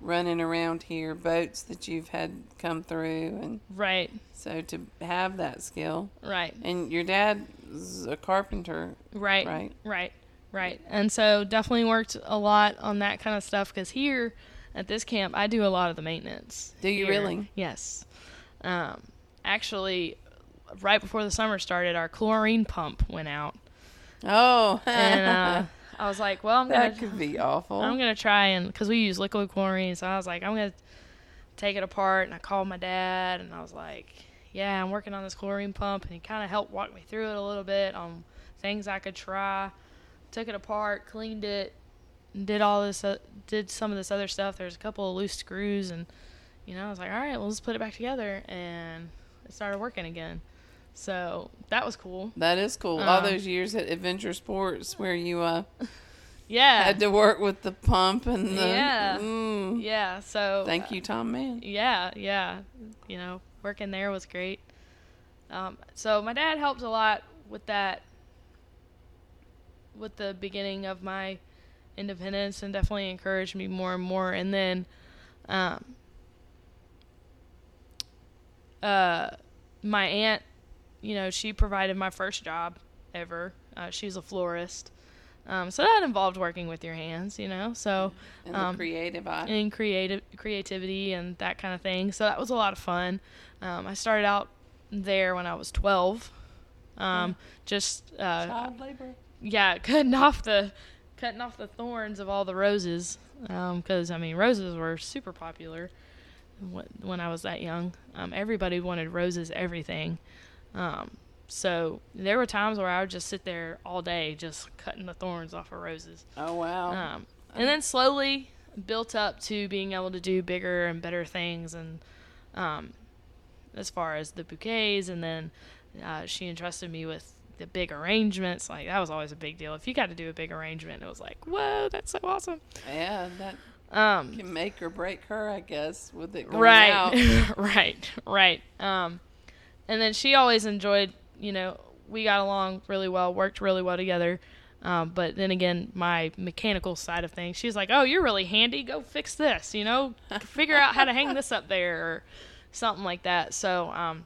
running around here, boats that you've had come through, and right, so to have that skill. right. And your dad's a carpenter, Right. right? Right. Right. And so definitely worked a lot on that kind of stuff because here at this camp, I do a lot of the maintenance. Do you here. really? Yes. Um, actually, right before the summer started, our chlorine pump went out, Oh, and uh, I was like, "Well, I'm gonna that could be awful. I'm gonna try and because we use liquid chlorine, so I was like, I'm gonna take it apart. And I called my dad, and I was like, Yeah, I'm working on this chlorine pump, and he kind of helped walk me through it a little bit on things I could try. Took it apart, cleaned it, did all this, uh, did some of this other stuff. There's a couple of loose screws, and you know, I was like, All right, well, let's put it back together, and it started working again. So that was cool. that is cool. All Um, those years at Adventure Sports where you uh, Yeah. had to work with the pump and the. Yeah. Mm. yeah. So Thank you, Tom Man. yeah, yeah. You know, working there was great. Um, so my dad helped a lot with that, with the beginning of my independence, and definitely encouraged me more and more. And then, um, uh, my aunt, you know, she provided my first job ever. Uh, she was a florist. Um, so that involved working with your hands, you know. So And Um, creative eye. and creative creativity and that kind of thing. So that was a lot of fun. Um, I started out there when I was 12. Um, Just uh, Child labor. yeah, cutting off the cutting off the thorns of all the roses. Because I mean, roses were super popular when I was that young. Um, everybody wanted roses, everything. Um, so there were times where I would just sit there all day, just cutting the thorns off of roses. Oh wow. Um, and then slowly built up to being able to do bigger and better things, and um, as far as the bouquets, and then uh, she entrusted me with the big arrangements, like that was always a big deal. If you got to do a big arrangement, it was like, whoa, that's so awesome. Yeah, that Um, can make or break her, I guess, with it going right, right, right. Um, and then she always enjoyed, you know, we got along really well, worked really well together. Um, but then again, my mechanical side of things, she's like, "Oh, you're really handy. Go fix this. You know, figure out how to hang this up there or something like that." So, um,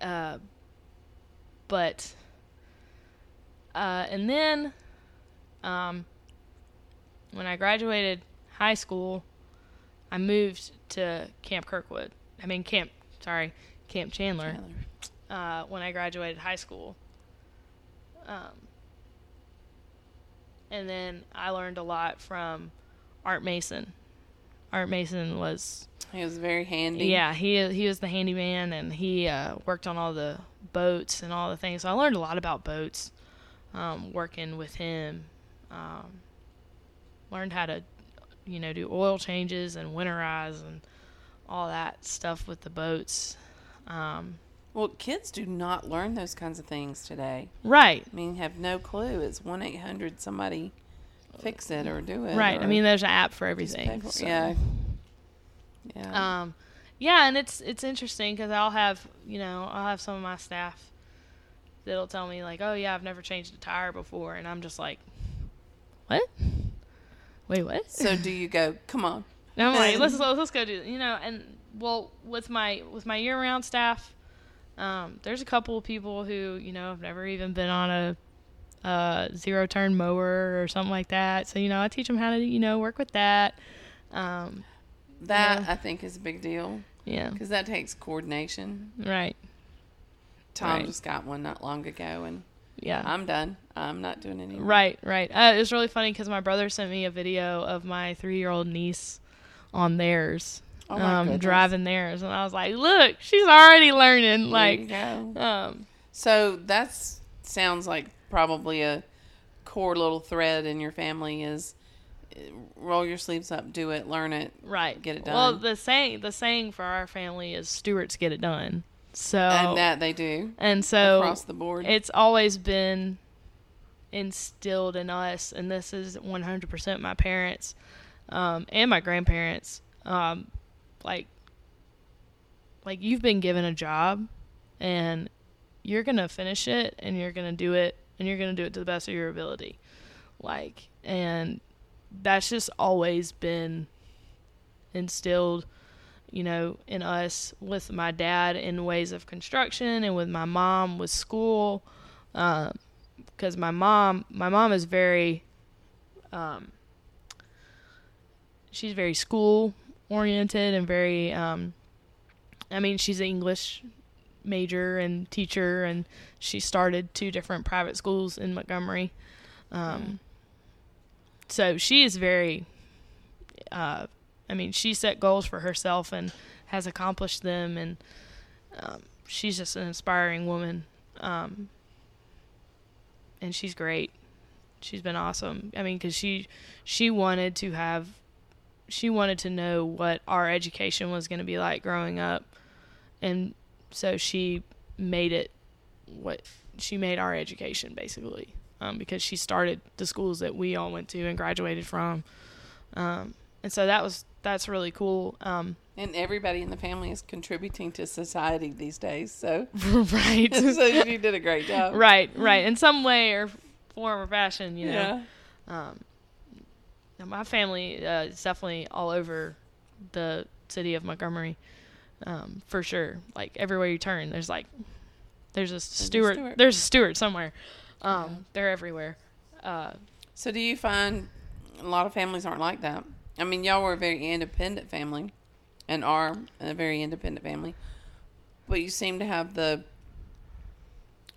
uh, but, uh, and then, um, when I graduated high school, I moved to Camp Kirkwood. I mean, Camp, sorry, Camp Chandler. Chandler. Uh, when I graduated high school. Um, and then I learned a lot from Art Mason. Art Mason was He was very handy. yeah, he he was the handyman and he uh, worked on all the boats and all the things. So I learned a lot about boats um, working with him. Um, learned how to, you know, do oil changes and winterize and all that stuff with the boats. Um, Well, kids do not learn those kinds of things today. right, I mean, have no clue. It's one eight hundred somebody fix it or do it. right. I mean, there's an app for everything. for- so. Yeah. Yeah. Um, yeah, and it's it's interesting because I'll have you know I'll have some of my staff that'll tell me like, oh yeah, I've never changed a tire before, and I'm just like, what? Wait, what? so do you go? Come on. And I'm like, let's let's go do you know, and well with my with my year round staff, um, there's a couple of people who you know have never even been on a uh, zero turn mower or something like that. So you know, I teach them how to you know work with that. Um, That Yeah. I think is a big deal yeah, because that takes coordination. right, Tom Right. just got one not long ago, and yeah. I'm done. I'm not doing any. Right, right. Uh, it was really funny because my brother sent me a video of my three-year-old niece on theirs, Oh um, driving theirs, and I was like, "Look, she's already learning." There Like, um, So that sounds like probably a core little thread in your family is roll your sleeves up, do it, learn it. right. Get it done. Well, the saying the saying for our family is "Stewarts get it done." So And that they do and so across the board. it's always been instilled in us and this is 100% my parents um, and my grandparents um, like like you've been given a job and you're gonna finish it and you're gonna do it and you're gonna do it to the best of your ability like and that's just always been instilled you know in us with my dad in ways of construction and with my mom with school because my mom my mom is very um, she's very school oriented and very um, i mean she's an english major and teacher and she started two different private schools in montgomery um, so she is very uh, i mean she set goals for herself and has accomplished them and um, she's just an inspiring woman um, and she's great. She's been awesome. I mean because she she wanted to have she wanted to know what our education was going to be like growing up and so she made it what she made our education basically um, because she started the schools that we all went to and graduated from um, and so that was that's really cool um, and everybody in the family is contributing to society these days. So, right so you did a great job. right right in some way or form or fashion you know Yeah. Um, my family uh, is definitely all over the city of Montgomery, um, for sure. Like everywhere you turn, there's like there's a Stewart. there's a Stewart somewhere. Um, They're everywhere. Uh, So, do you find a lot of families aren't like that? I mean, y'all were a very independent family, and are a very independent family, but you seem to have the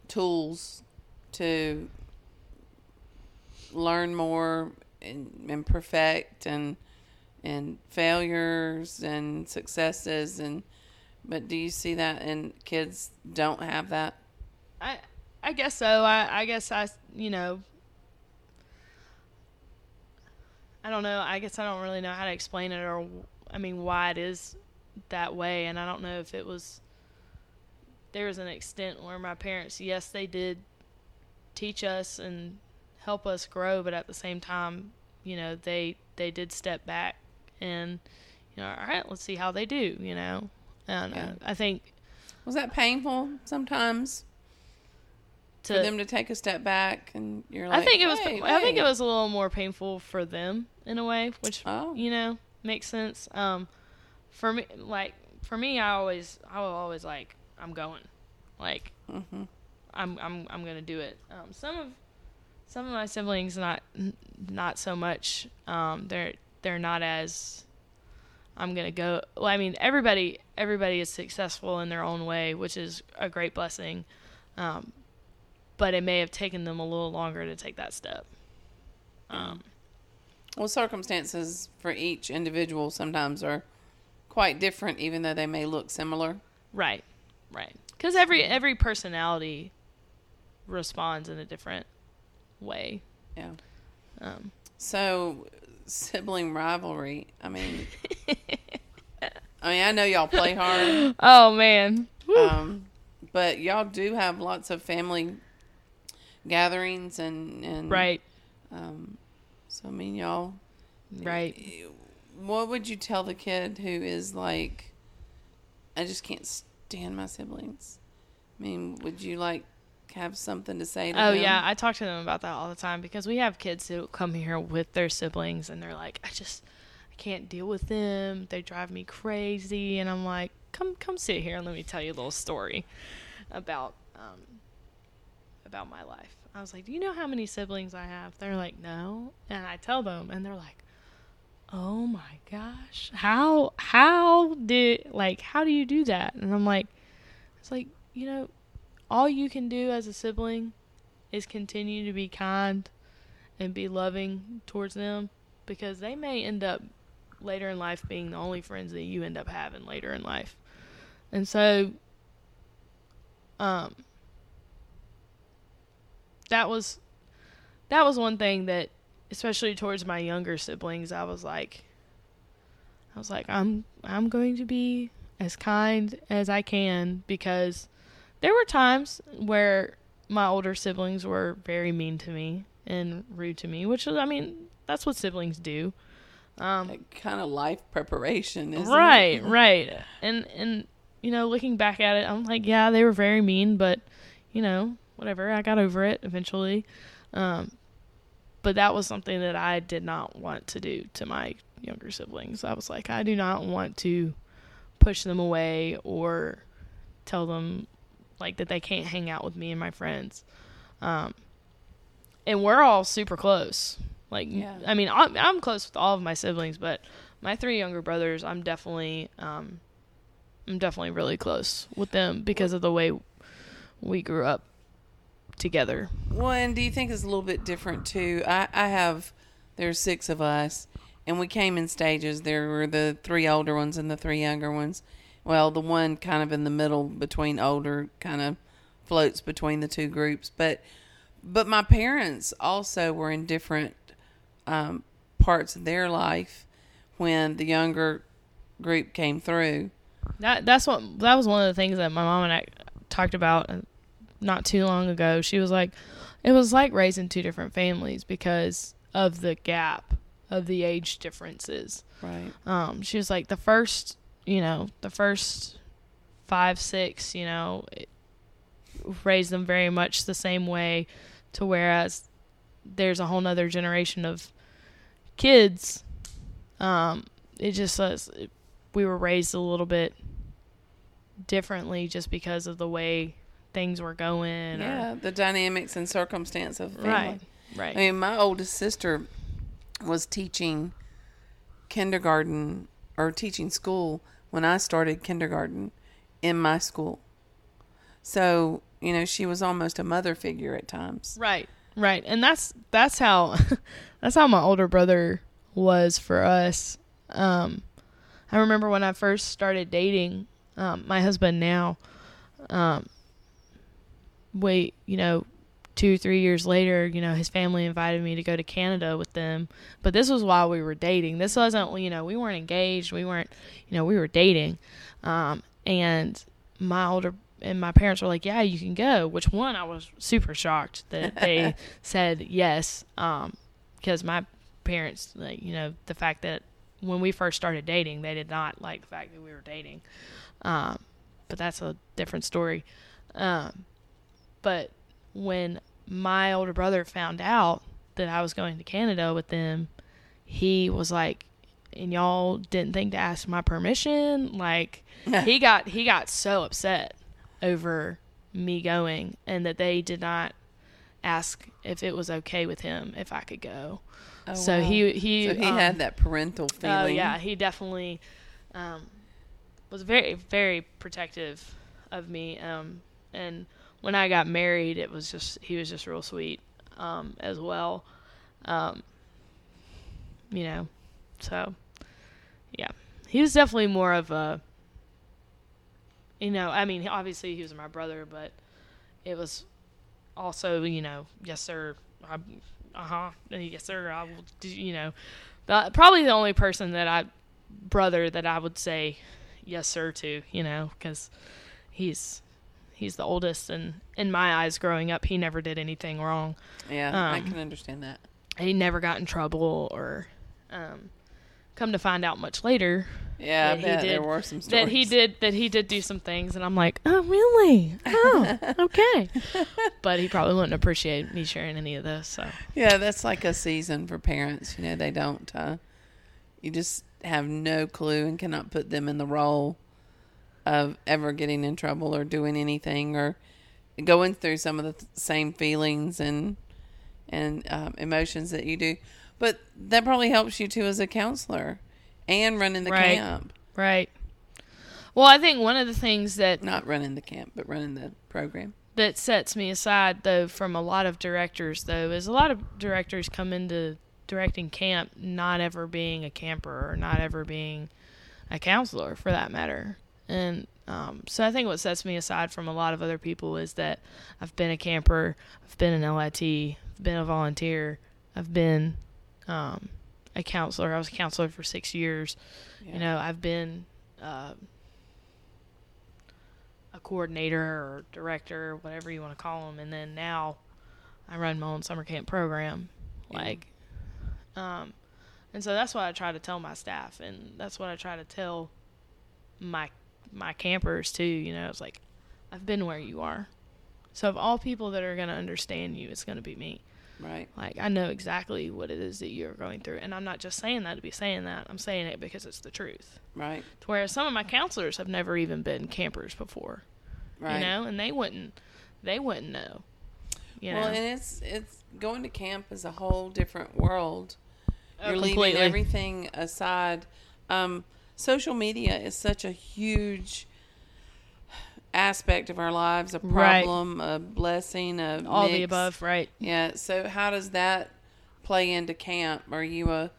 tools to learn more and, and perfect and and failures and successes and but do you see that and kids don't have that I I guess so. I I guess I you know. I don't know. I guess I don't really know how to explain it or I mean why it is that way and I don't know if it was there was an extent where my parents, yes, they did teach us and help us grow, but at the same time, you know, they they did step back and you know, all right, let's see how they do, you know. And Yeah. uh, I think Was that painful sometimes to for them to take a step back and you're like I think it was "Wait, I think it was a little more painful for them in a way, which Oh. you know makes sense. Um, for me, like for me, I always I was always like I'm going, like Mhm. I'm I'm I'm gonna do it. Um, some of some of my siblings not not so much. Um, they're they're not as I'm gonna go. Well, I mean everybody everybody is successful in their own way, which is a great blessing. Um, but it may have taken them a little longer to take that step. Um, Well, circumstances for each individual sometimes are quite different, even though they may look similar. right, right. Because every every personality responds in a different way. Yeah. Um, So, sibling rivalry. I mean, I mean, I know y'all play hard, oh man, Woo. um, but y'all do have lots of family gatherings and and right, Um, so I mean, y'all. right. What would you tell the kid who is like, I just can't stand my siblings? I mean, would you like have something to say to Oh them? yeah, I talk to them about that all the time because we have kids who come here with their siblings and they're like, I just I can't deal with them. They drive me crazy, and I'm like, come come sit here and let me tell you a little story about um about my life. I was like, do you know how many siblings I have? They're like, no, and I tell them, and they're like, oh my gosh, how how did like how do you do that? And I'm like, it's like you know all you can do as a sibling is continue to be kind and be loving towards them because they may end up later in life being the only friends that you end up having later in life. And so um that was that was one thing that especially towards my younger siblings I was like I was like I'm I'm going to be as kind as I can because there were times where my older siblings were very mean to me and rude to me, which I mean, that's what siblings do. Um, kind of life preparation, isn't right, it? right. And and you know, looking back at it, I'm like, yeah, they were very mean, but you know, whatever. I got over it eventually. Um, but that was something that I did not want to do to my younger siblings. I was like, I do not want to push them away or tell them like that they can't hang out with me and my friends. Um, and we're all super close. Like, Yeah. I mean, I'm, I'm close with all of my siblings, but my three younger brothers, I'm definitely, um, I'm definitely really close with them because of the way we grew up together. One, do you think it's a little bit different too? I, I have, there's six of us, and we came in stages. There were the three older ones and the three younger ones. Well, the one kind of in the middle between older kind of floats between the two groups. But, but my parents also were in different um, parts of their life when the younger group came through. That that's what that was one of the things that my mom and I talked about not too long ago. She was like, it was like raising two different families because of the gap of the age differences. Right. Um, she was like the first, you know, the first five, six, you know, it, raised them very much the same way, to whereas there's a whole nother generation of kids. Um, it just says we were raised a little bit differently just because of the way things were going. or- Yeah, the dynamics and circumstance of family. right, right. I mean, my oldest sister was teaching kindergarten or teaching school when I started kindergarten in my school. So, you know, she was almost a mother figure at times. Right, right, and that's that's how that's how my older brother was for us. Um, I remember when I first started dating um, my husband now. Um, wait, you know, two three years later, you know, his family invited me to go to Canada with them. But this was while we were dating. This wasn't, you know, we weren't engaged. We weren't, you know, we were dating. Um, and my older and my parents were like, "Yeah, you can go." Which one I was super shocked that they said yes, um, because my parents, like, you know, the fact that when we first started dating, they did not like the fact that we were dating. Um, but that's a different story. Um, but when my older brother found out that I was going to Canada with them, he was like, and y'all didn't think to ask my permission. Like he got he got so upset over me going and that they did not ask if it was okay with him if I could go. Oh, so wow. he he So he um, had that parental feeling. Oh yeah, he definitely um, was very very protective of me. Um, and when I got married, it was just he was just real sweet um, as well. Um, you know, so yeah, he was definitely more of a. You know, I mean, obviously he was my brother, but it was also, you know, yes sir, uh huh, yes sir, I will, you know, the, probably the only person that I brother that I would say yes sir to, you know, because he's he's the oldest, and in my eyes, growing up, he never did anything wrong. Yeah, I Um, can understand that. He never got in trouble, or um, come to find out much later Yeah, I that he bet there did- were some stories. that he did that he did do some things, and I'm like, oh really? Oh, okay. but he probably wouldn't appreciate me sharing any of this. So Yeah, that's like a season for parents. You know, they don't. Uh, you just have no clue and cannot put them in the role of ever getting in trouble or doing anything or going through some of the th- same feelings and and um, emotions that you do. But that probably helps you too as a counselor and running the Right. camp. right. Well, I think one of the things that Not running the camp, but running the program. that sets me aside though from a lot of directors though is a lot of directors come into directing camp not ever being a camper or not ever being a counselor for that matter and um, so I think what sets me aside from a lot of other people is that I've been a camper, I've been an LIT, I've been a volunteer, I've been um, a counselor. I was a counselor for six years. Yeah. You know, I've been uh, a coordinator or director, whatever you want to call them, and then now I run my own summer camp program. Yeah. Like, um, and so that's what I try to tell my staff, and that's what I try to tell my my campers too. You know, it's like I've been where you are. So of all people that are going to understand you, it's going to be me. Right. Like I know exactly what it is that you're going through, and I'm not just saying that to be saying that. I'm saying it because it's the truth. Right. To where some of my counselors have never even been campers before, Right. you know, and they wouldn't, they wouldn't know. You know, Well, and it's it's going to camp is a whole different world. Oh, You're leaving everything aside. Um, social media is such a huge aspect of our lives, a Right. problem, a blessing, a all the above, right? Yeah. So how does that play into camp? Are you a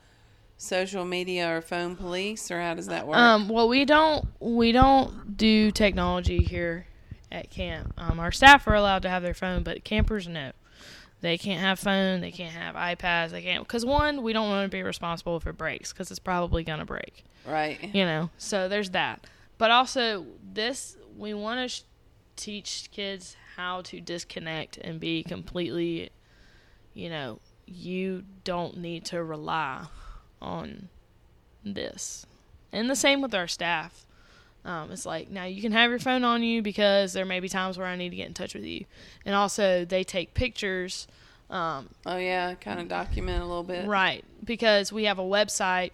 social media or phone police, or how does that work? Um, well, we don't we don't do technology here at camp. Um, our staff are allowed to have their phone, but campers no. They can't have phone. They can't have iPads. They can't because one, we don't want to be responsible if it breaks because it's probably gonna break. Right. You know, so there's that. But also, this we want to sh- teach kids how to disconnect and be completely, you know, you don't need to rely on this. And the same with our staff. Um, it's like now you can have your phone on you because there may be times where I need to get in touch with you, and also they take pictures. Um, Oh yeah. Kind of document a little bit. Right, because we have a website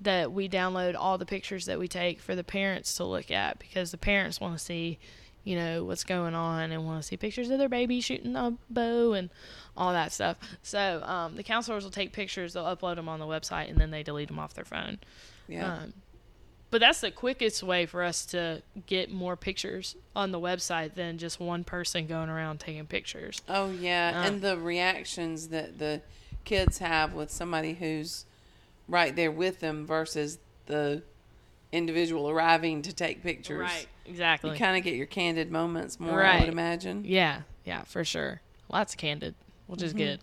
that we download all the pictures that we take for the parents to look at because the parents want to see, you know, what's going on and want to see pictures of their baby shooting a bow and all that stuff. So um, the counselors will take pictures, they'll upload them on the website, and then they delete them off their phone. Yeah. Um, but that's the quickest way for us to get more pictures on the website than just one person going around taking pictures. Oh yeah, Uh. and the reactions that the kids have with somebody who's right there with them versus the individual arriving to take pictures. Right, exactly. You kind of get your candid moments more, I would imagine. Yeah, yeah, for sure. Lots of candid, which Mm-hmm. is good,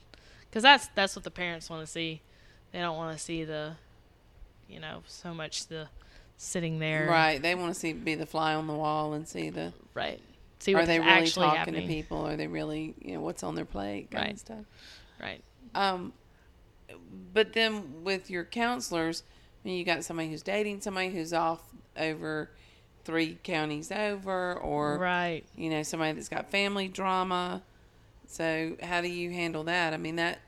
because that's that's what the parents want to see. They don't want to see the, you know, so much the sitting there. Right. They want to see be the fly on the wall and see the Right. see Are they really talking happening. to people? Are they really, you know, what's on their plate kind Right. of stuff? Right. Um, but then with your counselors, I mean, you got somebody who's dating somebody who's off over three counties over, or Right. you know, somebody that's got family drama. So how do you handle that? I mean, that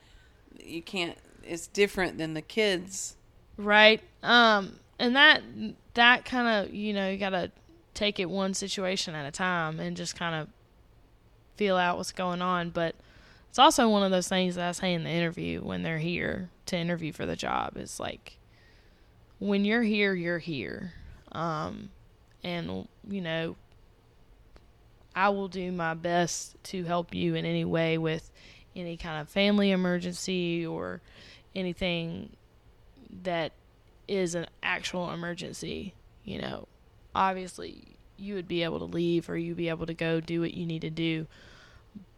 you can't. It's different than the kids. Right. Um and that that kind of, you know, you got to take it one situation at a time and just kind of feel out what's going on, but it's also one of those things that I say in the interview when they're here to interview for the job. is like when you're here, you're here. Um and you know, I will do my best to help you in any way with any kind of family emergency or anything that is an actual emergency, you know, obviously you would be able to leave or you'd be able to go do what you need to do.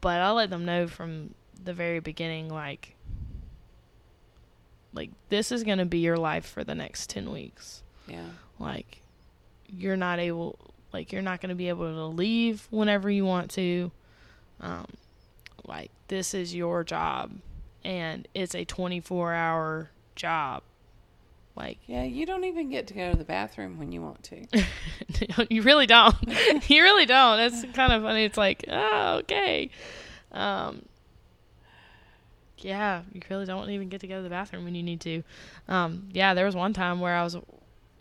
But I let them know from the very beginning, like, like this is going to be your life for the next 10 weeks. Yeah. Like, you're not able, like, you're not going to be able to leave whenever you want to. Um, like, this is your job and it's a 24 hour job. Like, Yeah. You don't even get to go to the bathroom when you want to. you really don't. you really don't. It's kind of funny. It's like, oh, okay. Um, yeah, you really don't even get to go to the bathroom when you need to. Um, yeah, there was one time where I was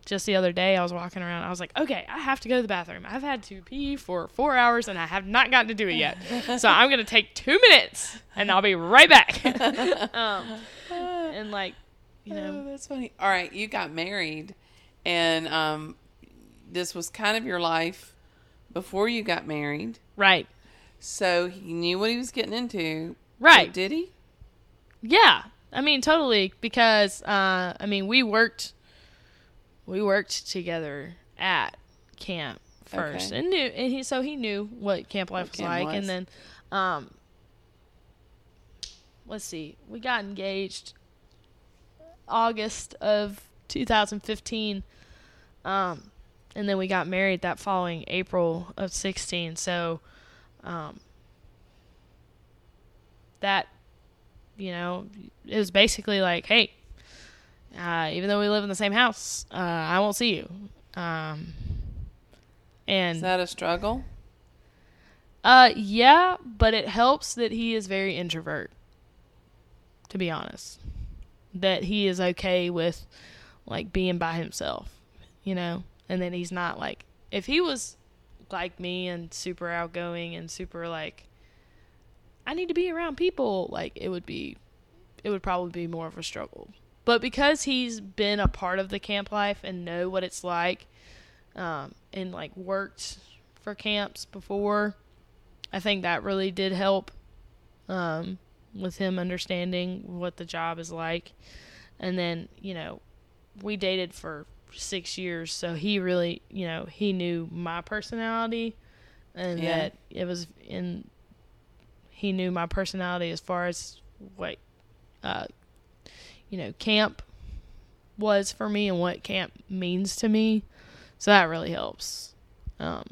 just the other day. I was walking around. I was like, okay, I have to go to the bathroom. I've had to pee for four hours and I have not gotten to do it yet. so I'm gonna take two minutes and I'll be right back. um, and like, you know, Oh, that's funny. All right, you got married, and um, this was kind of your life before you got married. right, So he knew what he was getting into. right. Did he? Yeah, I mean totally because uh, I mean we worked we worked together at camp first Okay. and knew and he so he knew what camp life What was camp like was. and then um let's see we got engaged August of 2015 um and then we got married that following April of 16 so um that you know, it was basically like, hey, uh, even though we live in the same house, uh, I won't see you. Um, and Is that a struggle? uh, yeah, but it helps that he is very introvert. To be honest, that he is okay with like being by himself, you know, and then he's not like if he was like me and super outgoing and super like I need to be around people, like it would be it would probably be more of a struggle. But because he's been a part of the camp life and know what it's like, um, and like worked for camps before, I think that really did help um, with him understanding what the job is like. And then, you know, we dated for six years, so he really, you know, he knew my personality and Yeah. that it was in, he knew my personality as far as what, uh, you know, camp was for me and what camp means to me. So that really helps. Um,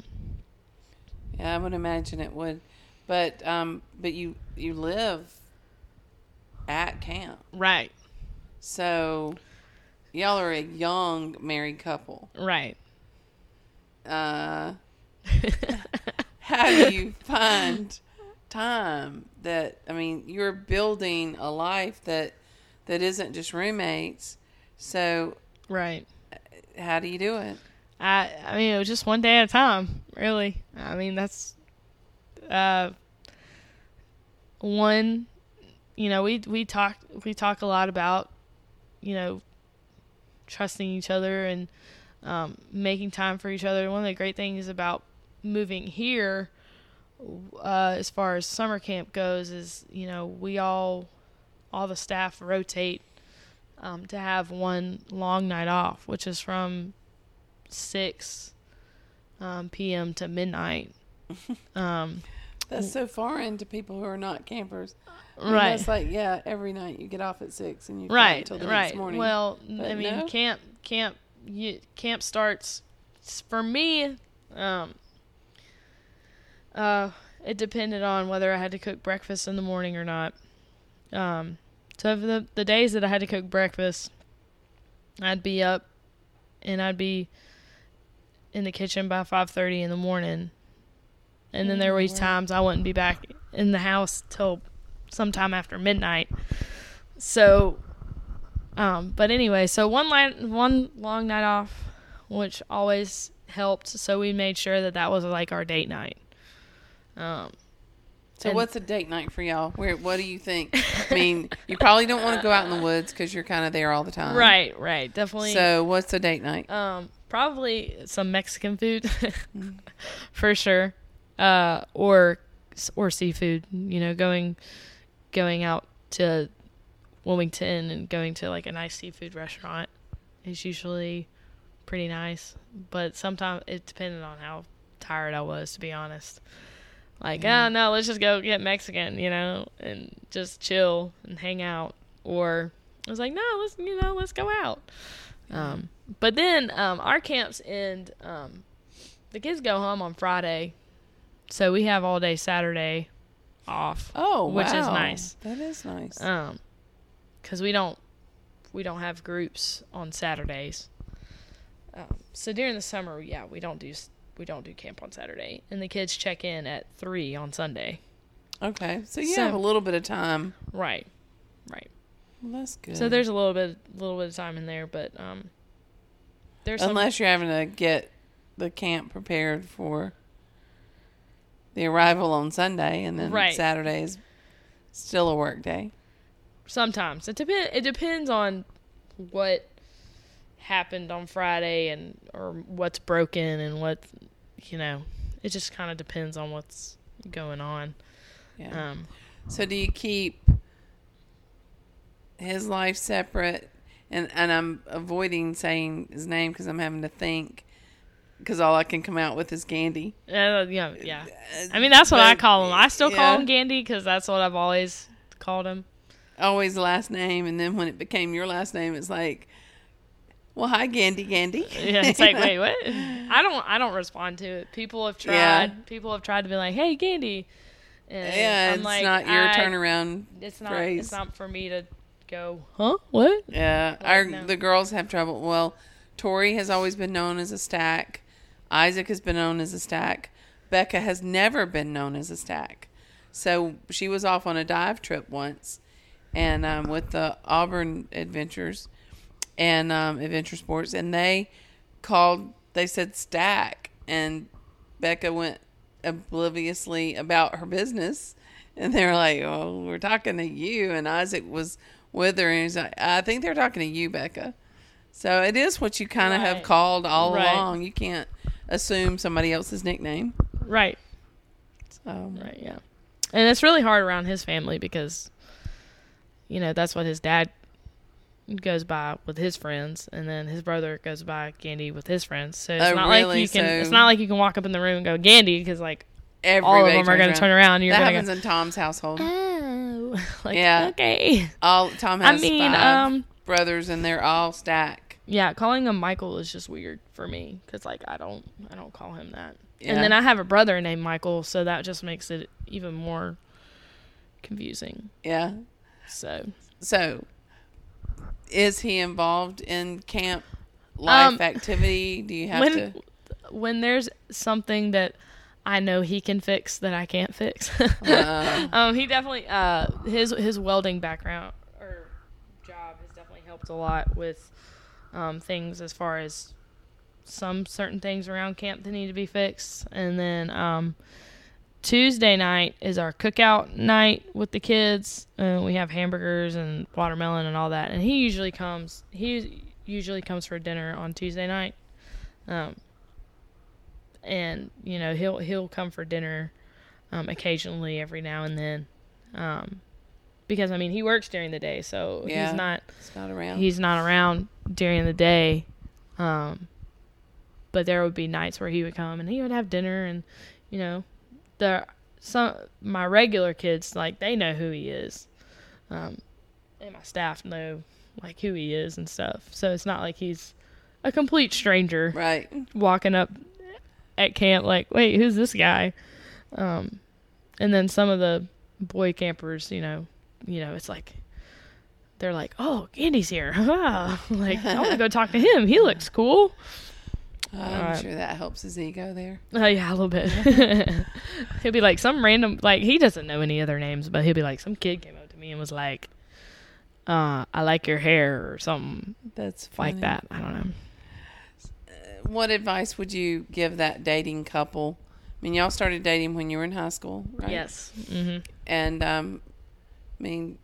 Yeah, I would imagine it would. But um, but you you live at camp, right, so y'all are a young married couple. right. Uh, how do you find time that I mean you're building a life that that isn't just roommates. So Right. how do you do it? I I mean it was just one day at a time, really. I mean that's uh one you know, we we talk we talk a lot about, you know, trusting each other and um, making time for each other. One of the great things about moving here, uh, as far as summer camp goes, is you know we all, all the staff rotate um, to have one long night off, which is from six um, p.m. to midnight. That's so foreign to people who are not campers. Right. That's like yeah, every night you get off at six and you right until the right next morning. well i mean no? camp camp you, camp starts for me um Uh, it depended on whether I had to cook breakfast in the morning or not. Um, so for the the days that I had to cook breakfast, I'd be up, and I'd be in the kitchen by five thirty in the morning, and then there were Mm, wow. times I wouldn't be back in the house till sometime after midnight. So, um, but anyway, so one line, one long night off, which always helped. So we made sure that that was like our date night. Um, So And- what's a date night for y'all? Where what do you think? I mean, you probably don't want to go out in the woods because you're kind of there all the time. right, right, definitely. So what's a date night? Um, probably some Mexican food, for sure, uh, or or seafood. You know, going going out to Wilmington and going to like a nice seafood restaurant is usually pretty nice. But sometimes it depended on how tired I was, to be honest. Like, Yeah. oh no, let's just go get Mexican, you know, and just chill and hang out. Or I was like, no, let's you know, let's go out. Um, but then um, our camps end. Um, the kids go home on Friday, so we have all day Saturday off. Oh, which is nice. That is nice. Um, because we don't we don't have groups on Saturdays. Um, so during the summer, yeah, we don't do we don't do camp on Saturday, and the kids check in at three on Sunday. okay, so you so- have a little bit of time. Right, right. Well, that's good. So there's a little bit little bit of time in there, but um, there's some unless you're having to get the camp prepared for the arrival on Sunday, and then Right. Saturday is still a work day. Sometimes it depend. It depends on what happened on Friday and or what's broken and what you know. It just kind of depends on what's going on. Yeah. Um, So do you keep his life separate? And and I'm avoiding saying his name because I'm having to think because all I can come out with is Gandy. uh, yeah, yeah. I mean, that's what I call him. I still yeah. call him Gandy because that's what I've always called him. Always the last name, and then when it became your last name, it's like, well, hi, Gandy, Gandy. Yeah, it's like, wait, what? I don't, I don't respond to it. People have tried. Yeah. People have tried to be like, hey, Gandy. And Yeah, I'm it's like, not your I- turnaround It's not. phrase. It's not for me to go. Huh? What? Yeah, Like, our no. the girls have trouble. Well, Tori has always been known as a stack. Isaac has been known as a stack. Becca has never been known as a stack. So she was off on a dive trip once, and um, with the Auburn Adventures and um, Adventure Sports, and they called. They said stack, and Becca went obliviously about her business, and they were like, "Oh, we're talking to you." And Isaac was with her, and he's like, "I think they're talking to you, Becca." So it is what you kind of have called all Right. along. You can't assume somebody else's nickname. Right. So Right. Yeah. And it's really hard around his family because, you know, that's what his dad goes by with his friends, and then his brother goes by Gandy with his friends. So it's Oh, not like you can. So- It's not like you can walk up in the room and go Gandy because like everybody all of them are going to turn around. And you're that happens to in Tom's household. Oh. Like, Yeah. Okay. All Tom has. I mean, um, brothers, and they're all stack. Yeah, calling him Michael is just weird for me because like I don't, I don't call him that. Yeah. And then I have a brother named Michael, so that just makes it even more confusing. Yeah. So So, is he involved in camp life Um, activity? Do you have when to? when there's something that I know he can fix that I can't fix, Uh, um, he definitely uh, his his welding background or job has definitely helped a lot with um, things as far as some certain things around camp that need to be fixed, and then um, Tuesday night is our cookout night with the kids. Uh, we have hamburgers and watermelon and all that, and he usually comes. He usually comes for dinner on Tuesday night. Um, and you know he'll he'll come for dinner um, occasionally every now and then um, because I mean he works during the day so Yeah. he's not it's not around. he's not around during the day um, but there would be nights where he would come and he would have dinner and you know the some my regular kids like they know who he is um, and my staff know like who he is and stuff so it's not like he's a complete stranger right. walking up at camp like, wait, who's this guy? Um, and then some of the boy campers, you know, you know, it's like they're like, "Oh, Andy's here!" like I want to go talk to him. He looks cool. I'm Alright. sure that helps his ego there. Oh yeah, a little bit. he'll be like some random, like he doesn't know any other names, but he'll be like, some kid came up to me and was like, uh, "I like your hair" or something That's funny. like that. I don't know. What advice would you give that dating couple? I mean, y'all started dating when you were in high school, right? Yes. hmm And um, mean,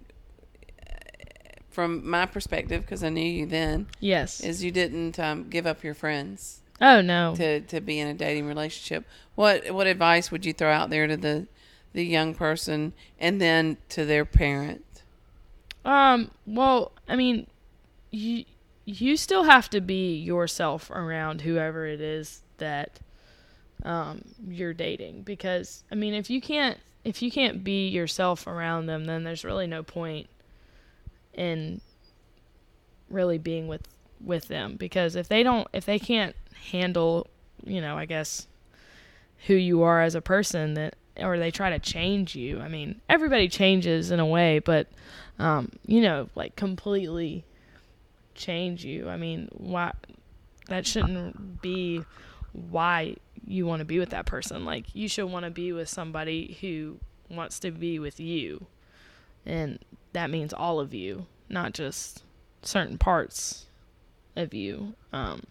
from my perspective, because I knew you then, Yes. is you didn't um, give up your friends oh no. to, to be in a dating relationship. What what advice would you throw out there to the the young person and then to their parent? Um. Well, I mean, you you still have to be yourself around whoever it is that um you're dating because I mean, if you can't if you can't be yourself around them, then there's really no point in really being with with them because if they don't if they can't handle, you know, I guess who you are as a person that or they try to change you. I mean, everybody changes in a way, but um, you know, like completely change you. I mean, why that shouldn't be why you want to be with that person. Like you should want to be with somebody who wants to be with you. And that means all of you, not just certain parts of you. Um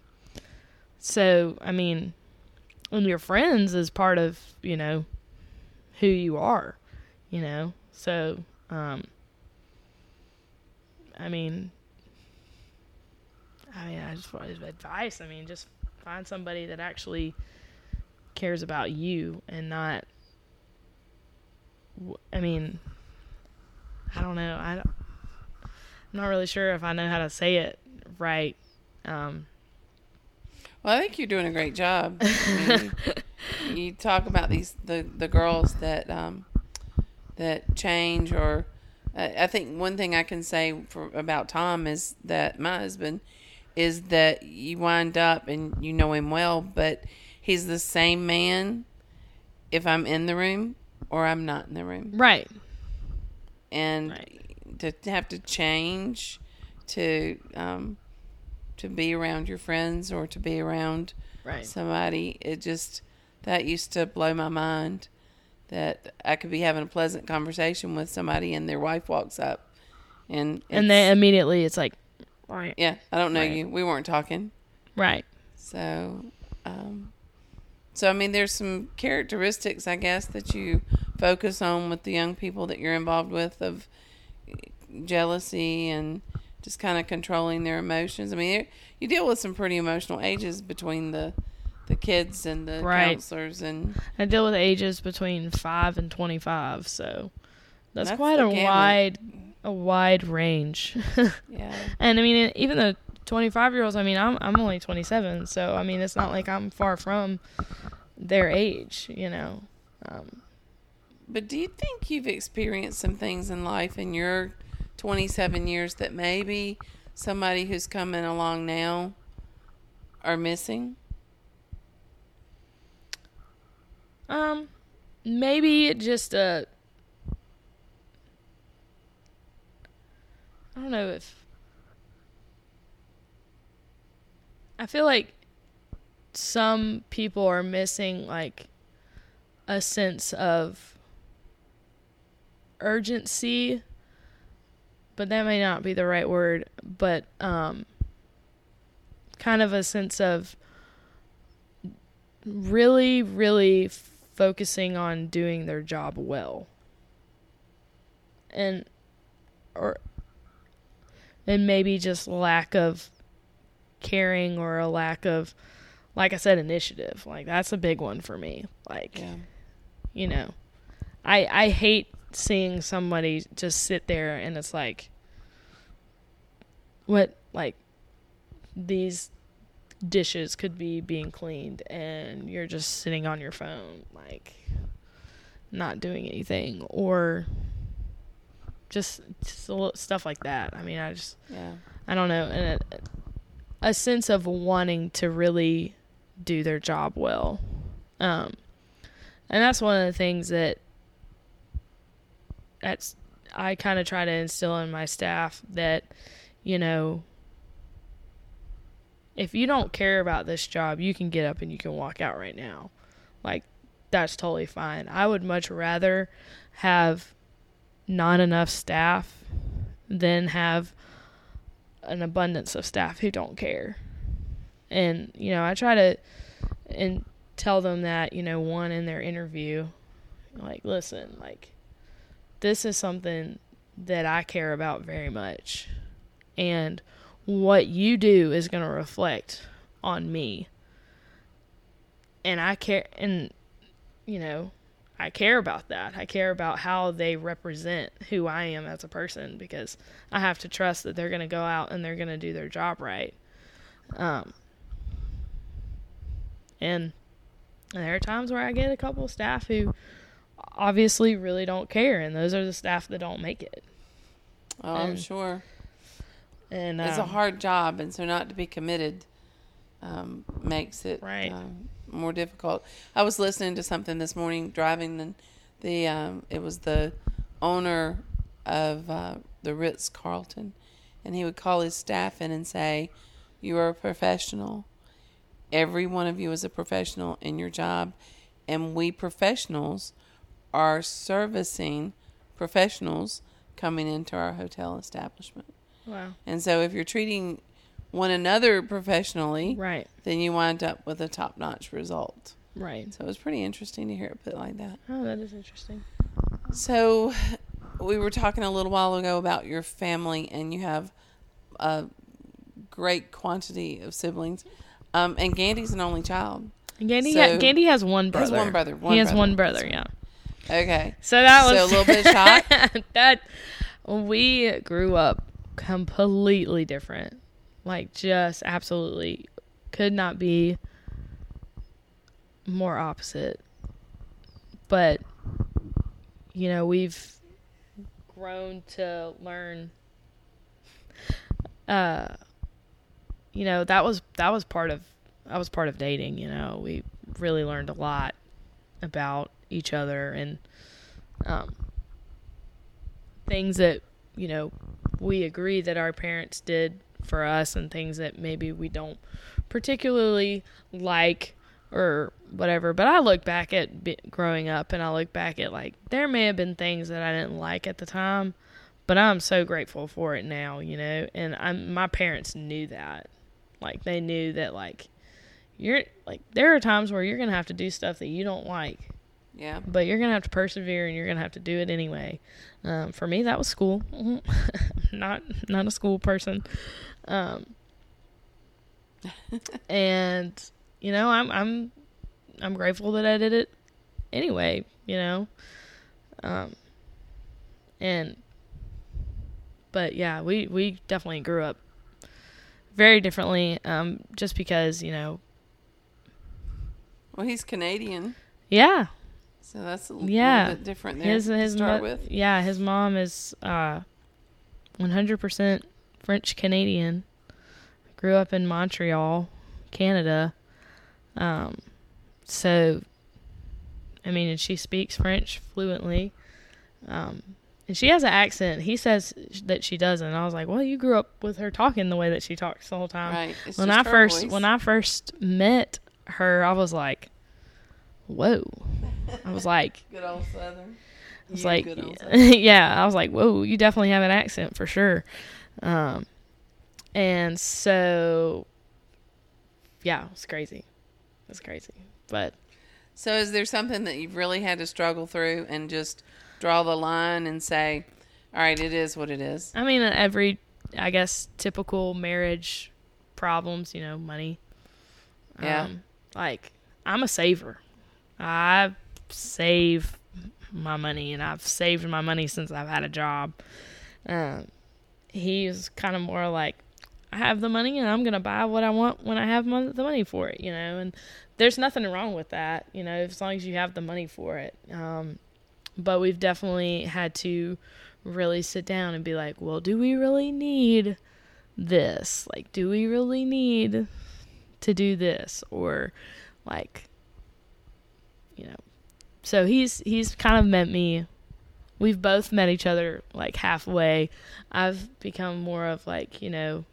so, I mean, and your friends is part of, you know, who you are, you know. So, um I mean, I mean, I just advice. I mean, just find somebody that actually cares about you and not. I mean, I don't know. I don't, I'm not really sure if I know how to say it right. Um, Well, I think you're doing a great job. I mean, you, talk about these the the girls that um, that change, or uh, I think one thing I can say for about Tom is that my husband is that you wind up and you know him well, but he's the same man if I'm in the room or I'm not in the room, right. and Right. to, have to change to um, to be around your friends or to be around Right. somebody it just that used to blow my mind that i could be having a pleasant conversation with somebody and their wife walks up and and then immediately it's like, right. yeah i don't know Right. you we weren't talking Right. so um so i mean there's some characteristics i guess that you focus on with the young people that you're involved with of jealousy and just kind of controlling their emotions i mean you deal with some pretty emotional ages between the the kids and the Right. counselors and I deal with ages between five and twenty-five, so that's, That's quite a gamut. wide, a wide range. yeah and I mean, even the twenty-five-year-olds. I mean, I'm I'm only twenty-seven, so I mean, it's not like I'm far from their age, you know. Um, But do you think you've experienced some things in life in your 27 years that maybe somebody who's coming along now are missing? um, maybe just a. I don't know if. I feel like some people are missing like a sense of urgency but that may not be the right word but um kind of a sense of really really focusing on doing their job well. And or and maybe just lack of caring or a lack of like I said initiative like that's a big one for me like Yeah. you know i i hate seeing somebody just sit there and it's like what like these dishes could be being cleaned and you're just sitting on your phone like not doing anything or just, just a little stuff like that i mean i just Yeah. I don't know, and a, a sense of wanting to really do their job well. Um, and that's one of the things that that's I kind of try to instill in my staff that you know if you don't care about this job, you can get up and you can walk out right now. Like that's totally fine. I would much rather have not enough staff than have an abundance of staff who don't care. And you know, I try to and tell them that, you know, one in their interview like listen, like this is something that I care about very much. And what you do is going to reflect on me. And I care and you know, I care about that. I care about how they represent who I am as a person because I have to trust that they're going to go out and they're going to do their job right. Um, and, and there are times where I get a couple of staff who obviously really don't care, and those are the staff that don't make it. Oh, I'm sure. And It's a um, hard job, and so not to be committed um, makes it Right. um, more difficult. I was listening to something this morning driving, and the um, it was the owner of uh, the Ritz Carlton, and he would call his staff in and say, "You are a professional. Every one of you is a professional in your job, and we professionals are servicing professionals coming into our hotel establishment." wow, And so if you're treating one another professionally, right, then you wind up with a top notch result. right. So it was pretty interesting to hear it put like that. Oh, that is interesting. So we were talking a little while ago about your family, and you have a great quantity of siblings. Um, and Gandy's an only child. Gandy, So- ha- Gandy has one brother. Has one brother, one he has brother. one brother. Yeah. Okay. So that So was a little bit of shock? that we grew up completely different. Like just absolutely could not be more opposite. But you know, we've grown to learn uh you know, that was that was part of that was part of dating, you know. We really learned a lot about each other and um things that you know we agree that our parents did for us and things that maybe we don't particularly like or whatever but i look back at bi- growing up and i look back at like there may have been things that i didn't like at the time but i'm so grateful for it now you know and i'm my parents knew that like they knew that like you're like there are times where you're gonna have to do stuff that you don't like Yeah. but you're gonna have to persevere and you're gonna have to do it anyway. Um, for me, that was school. not not a school person, um, and you know I'm I'm I'm grateful that I did it anyway. You know, um, and but yeah, we we definitely grew up very differently. Um, just because you know, Well, he's Canadian, yeah, so that's a Yeah. little bit different there his to his start mo- with. yeah his mom is uh 100% french canadian grew up in montreal canada um so i mean and she speaks french fluently um and she has an accent he says that she doesn't i was like well you grew up with her talking the way that she talks the whole time Right. It's when I first voice. when I first met her, I was like, "Whoa!" I was like, good old Southern. I was You like, yeah, I was like, "Whoa, you definitely have an accent for sure." Um, and so, yeah, it was crazy. It was crazy, but So, is there something that you've really had to struggle through and just draw the line and say, "All right, it is what it is"? I mean, every I guess typical marriage problems, you know, money. Yeah. Um, like I'm a saver. I save my money, and I've saved my money since I've had a job. Um, he's kind of more like, I have the money, and I'm gonna buy what I want when I have the money for it, you know. And there's nothing wrong with that, you know, as long as you have the money for it. Um, but we've definitely had to really sit down and be like, well, do we really need this? Like, do we really need to do this? Or, like, you know, so he's he's kind of met me. We've both met each other like halfway. I've become more of like you know.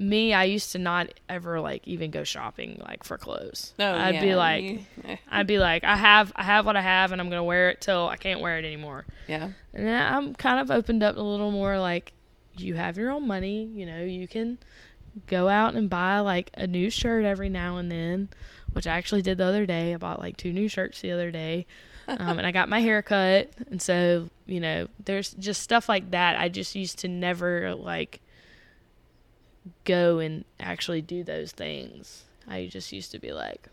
Me, I used to not ever like even go shopping like for clothes. No, I'd yeah, be like, eh, I'd be like, I have, I have what I have, and I'm gonna wear it till I can't wear it anymore. yeah, And then I'm kind of opened up a little more like you have your own money, you know, you can go out and buy like a new shirt every now and then, which I actually did the other day. I bought like two new shirts the other day. Um, and I got my hair cut. And so, you know, there's just stuff like that. I just used to never like go and actually do those things. I just used to be like,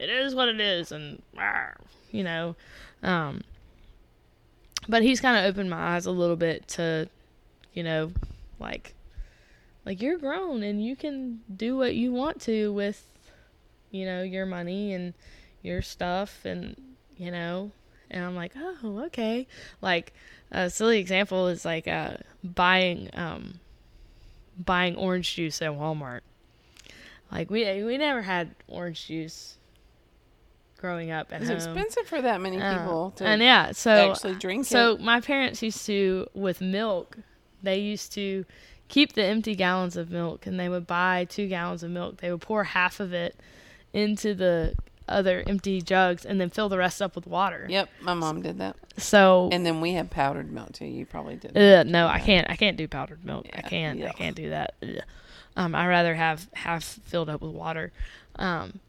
it is what it is. And, you know, um, but he's kind of opened my eyes a little bit to, you know, like, like you're grown and you can do what you want to with, you know, your money and your stuff and you know, and I'm like, oh, okay. Like a silly example is like uh, buying um, buying orange juice at Walmart. Like we we never had orange juice growing up at it's home. expensive for that many Uh, people to and yeah, so actually drink so it. my parents used to with milk, they used to keep the empty gallons of milk and they would buy 2 gallons of milk. They would pour half of it into the other empty jugs and then fill the rest up with water. Yep, my mom did that, So and then we had powdered milk too. You probably did. Ugh, no, I can't. I can't do powdered milk. I can't. I can't do that. Ugh. Um, I rather have half filled up with water. Um,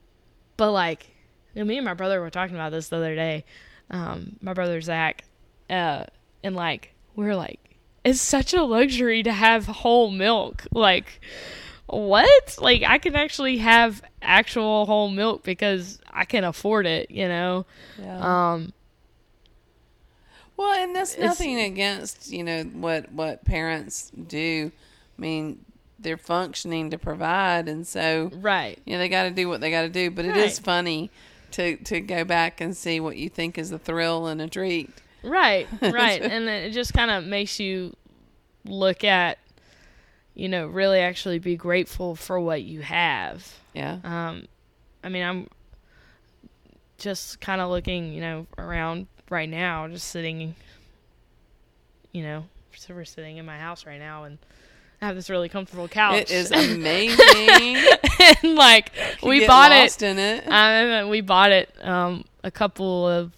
but like, you know, me and my brother were talking about this the other day. Um, my brother Zach, uh, and like we're like, it's such a luxury to have whole milk. Like, what? Like, I can actually have actual whole milk because I can afford it. You know. Yeah. Um, Well, and that's nothing against you know what what parents do. I mean, they're functioning to provide, and so right. you know they got to do what they got to do. But it is Right. funny to to go back and see what you think is a thrill and a treat. Right, right. and it just kind of makes you look at, you know, really actually be grateful for what you have. Yeah, Um, I mean, I'm just kind of looking, you know, around right now, just sitting, you know, so we're sitting in my house right now and I have this really comfortable couch. it is amazing. and like, we bought it. it. Um, we bought it um, a couple of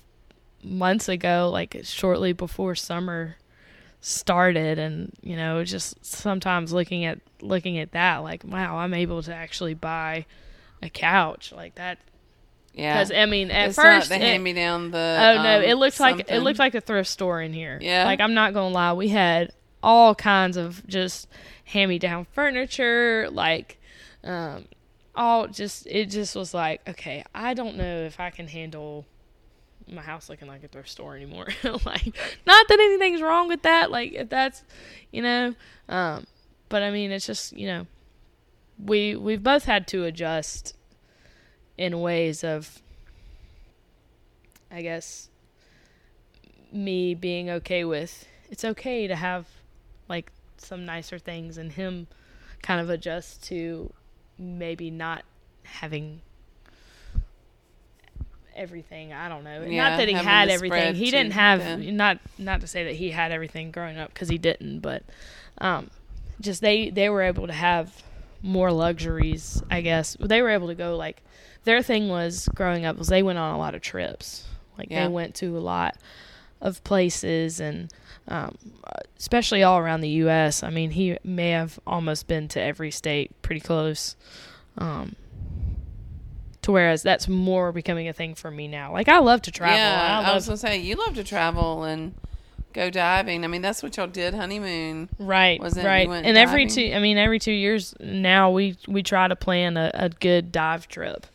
months ago, like shortly before summer started, and you know, just sometimes looking at looking at that, like, wow, I'm able to actually buy a couch like that. yeah, Because I mean, at it's first, not the hand me down. The oh no, um, it looked like it looked like a thrift store in here. Yeah. like I'm not gonna lie, we had all kinds of just hand me down furniture, like um, all just it just was like, okay, I don't know if I can handle my house looking like a thrift store anymore. like, not that anything's wrong with that. Like, if that's, you know, um, but I mean, it's just you know, we we've both had to adjust in ways of, I guess, me being okay with it's okay to have like some nicer things and him kind of adjust to maybe not having everything. I don't know. Yeah, not that he had everything. He didn't have thin. not not to say that he had everything growing up because he didn't, but um, just they they were able to have more luxuries. I guess they were able to go like their thing was growing up was they went on a lot of trips. Like Yeah. they went to a lot of places and um, especially all around the U.S. I mean, he may have almost been to every state, pretty close. Um, to whereas that's more becoming a thing for me now. Like I love to travel. Yeah, I I, was gonna say you love to travel and go diving. I mean, that's what y'all did honeymoon. right, wasn't it? Right. And every two, I mean, every two years now we we try to plan a, a good dive trip.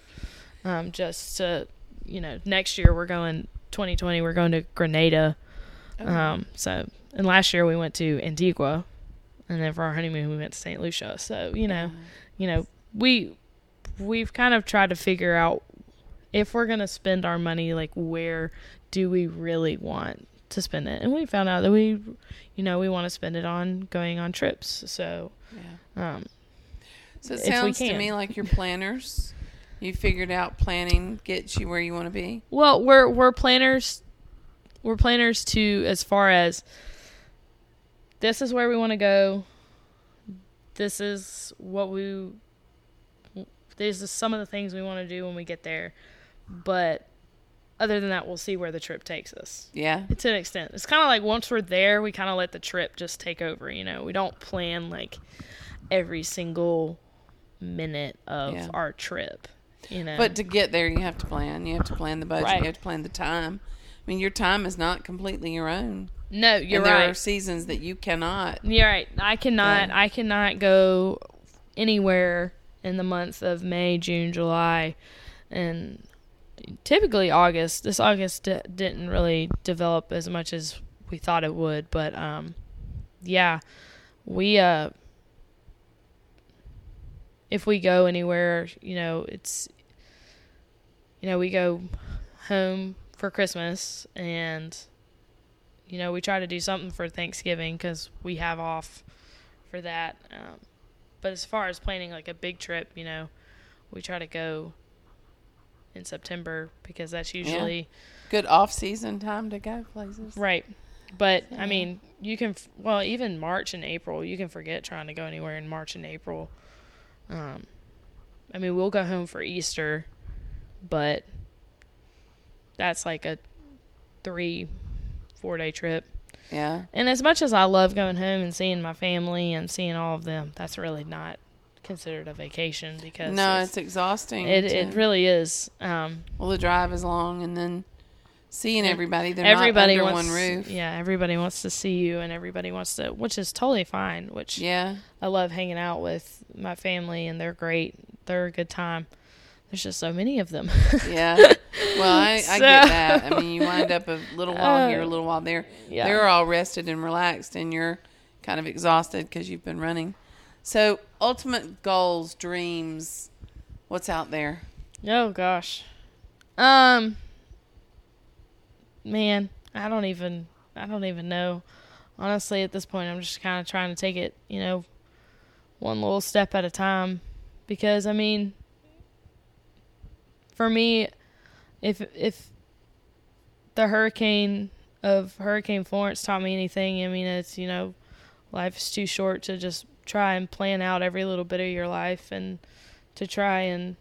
Um, just to you know, next year we're going 2020. We're going to Grenada. Oh. Um, so and last year we went to Antigua, and then for our honeymoon we went to St. Lucia. So you know, you know, we we've kind of tried to figure out if we're gonna spend our money, like where do we really want to spend it? And we found out that we, you know, we want to spend it on going on trips. So, Yeah. um, So it sounds to me like you're planners. You figured out planning gets you where you want to be. Well, we're we're planners. We're planners to as far as this is where we want to go. This is what we. These are some of the things we want to do when we get there, but other than that, we'll see where the trip takes us. Yeah. To an extent, it's kind of like once we're there, we kind of let the trip just take over. You know, we don't plan like every single minute of Yeah. our trip. You know, But to get there, you have to plan. You have to plan the budget. Right. You have to plan the time. I mean, your time is not completely your own. no, you're and there right. are seasons that you cannot. You're right. I cannot. Yeah. I cannot go anywhere in the month of May, June, July, and typically August. This August d- didn't really develop as much as we thought it would, but um, yeah, we uh, if we go anywhere, you know, it's you know, we go home for Christmas and you know, we try to do something for Thanksgiving because we have off for that. Um, but as far as planning like a big trip, you know, we try to go in September because that's usually Good off season time to go places. right. But Yeah. I mean, you can well even March and April, you can forget trying to go anywhere in March and April. Um, I mean, we'll go home for Easter, but that's like a three, four day trip. Yeah. And as much as I love going home and seeing my family and seeing all of them, that's really not considered a vacation because No, it's, it's exhausting. it to- it really is. Um, well, the drive is long, and then seeing everybody. They're everybody not under wants one roof. yeah, everybody wants to see you and everybody wants to, which is totally fine. Which Yeah. I love hanging out with my family and they're great. They're a good time. There's just so many of them. Yeah. Well, I, I So- get that. I mean, you wind up a little while here, a Uh, little while there. yeah. They're all rested and relaxed, and you're kind of exhausted because you've been running. So, ultimate goals, dreams, what's out there? Oh gosh. Um man, I don't even I don't even know. Honestly, at this point I'm just kind of trying to take it, you know, one little step at a time because I mean for me if if the hurricane of Hurricane Florence taught me anything, I mean it's, you know, life is too short to just try and plan out every little bit of your life and to try and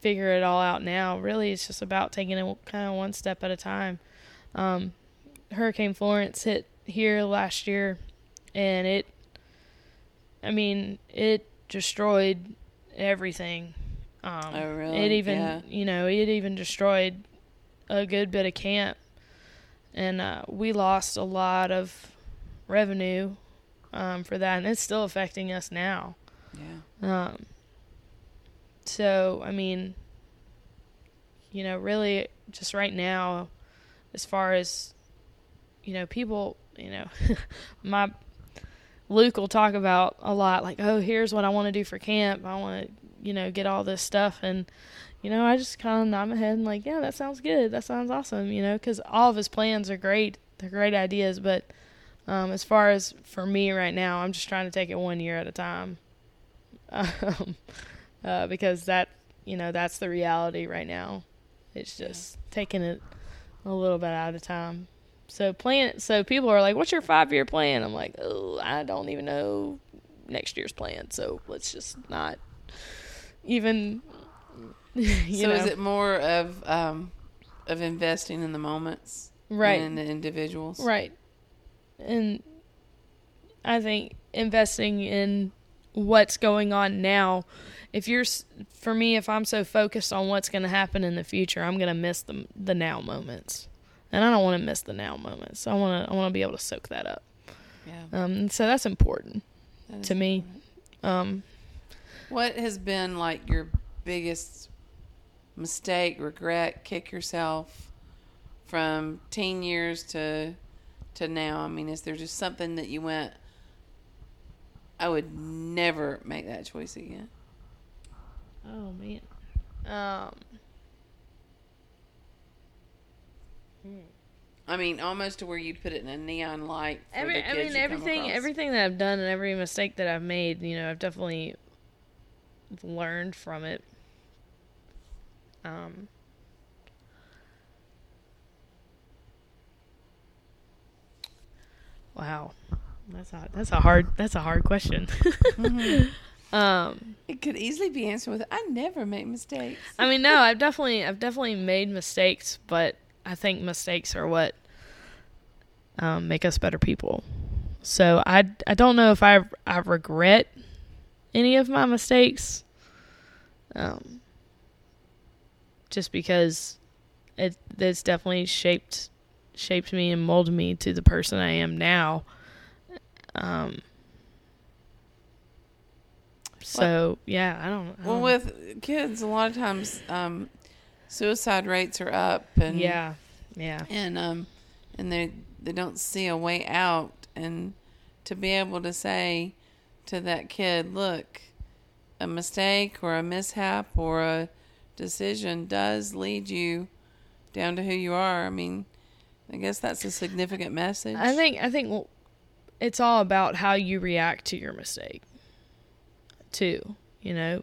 figure it all out now. Really, it's just about taking it kind of one step at a time. Um, Hurricane Florence hit here last year, and it, I mean, it destroyed everything. Um, Oh, really? It even, Yeah. you know, it even destroyed a good bit of camp, and uh, we lost a lot of revenue um, for that, and it's still affecting us now. Yeah. Um, so, I mean, you know, really just right now, as far as, you know, people, you know, my Luke will talk about a lot like, oh, here's what I want to do for camp. I want to, you know, get all this stuff. And, you know, I just kind of nod my head and like, yeah, that sounds good. That sounds awesome, you know, because all of his plans are great. They're great ideas. But um, as far as for me right now, I'm just trying to take it one year at a time um, uh, because that you know that's the reality right now. It's just taking it a little bit at a time. So plan. So people are like, "What's your five year plan?" I'm like, "Oh, I don't even know next year's plan. So let's just not even." You so, know, is it more of um, of investing in the moments, right? and the individuals, Right. And I think investing in what's going on now, if you're, for me, if I'm so focused on what's going to happen in the future, I'm going to miss the, the now moments. And I don't want to miss the now moments. I want to, I want to be able to soak that up. Yeah. Um, so that's important that to me. important. Um, What has been like your biggest mistake, regret, kick yourself from teen years to to now? I mean, is there just something that you went, I would never make that choice again? oh man. Um, I mean, almost to where you'd put it in a neon light. Every, I mean, everything, everything that I've done and every mistake that I've made, you know, I've definitely learned from it. Um, wow, that's a that's a hard that's a hard question. Mm-hmm. um, It could easily be answered with I never make mistakes. I mean, no, I've definitely I've definitely made mistakes, but I think mistakes are what um, make us better people. So I I don't know if I I regret any of my mistakes. Um, just because it it's definitely shaped shaped me and molded me to the person I am now. Um. So yeah, I don't. I Well, don't- with kids, a lot of times um, suicide rates are up, and yeah, yeah. and um, and they they don't see a way out, and to be able to say to that kid, look, a mistake or a mishap or a decision does lead you down to who you are. I mean, I guess that's a significant message. I think I think it's all about how you react to your mistake. Too, you know,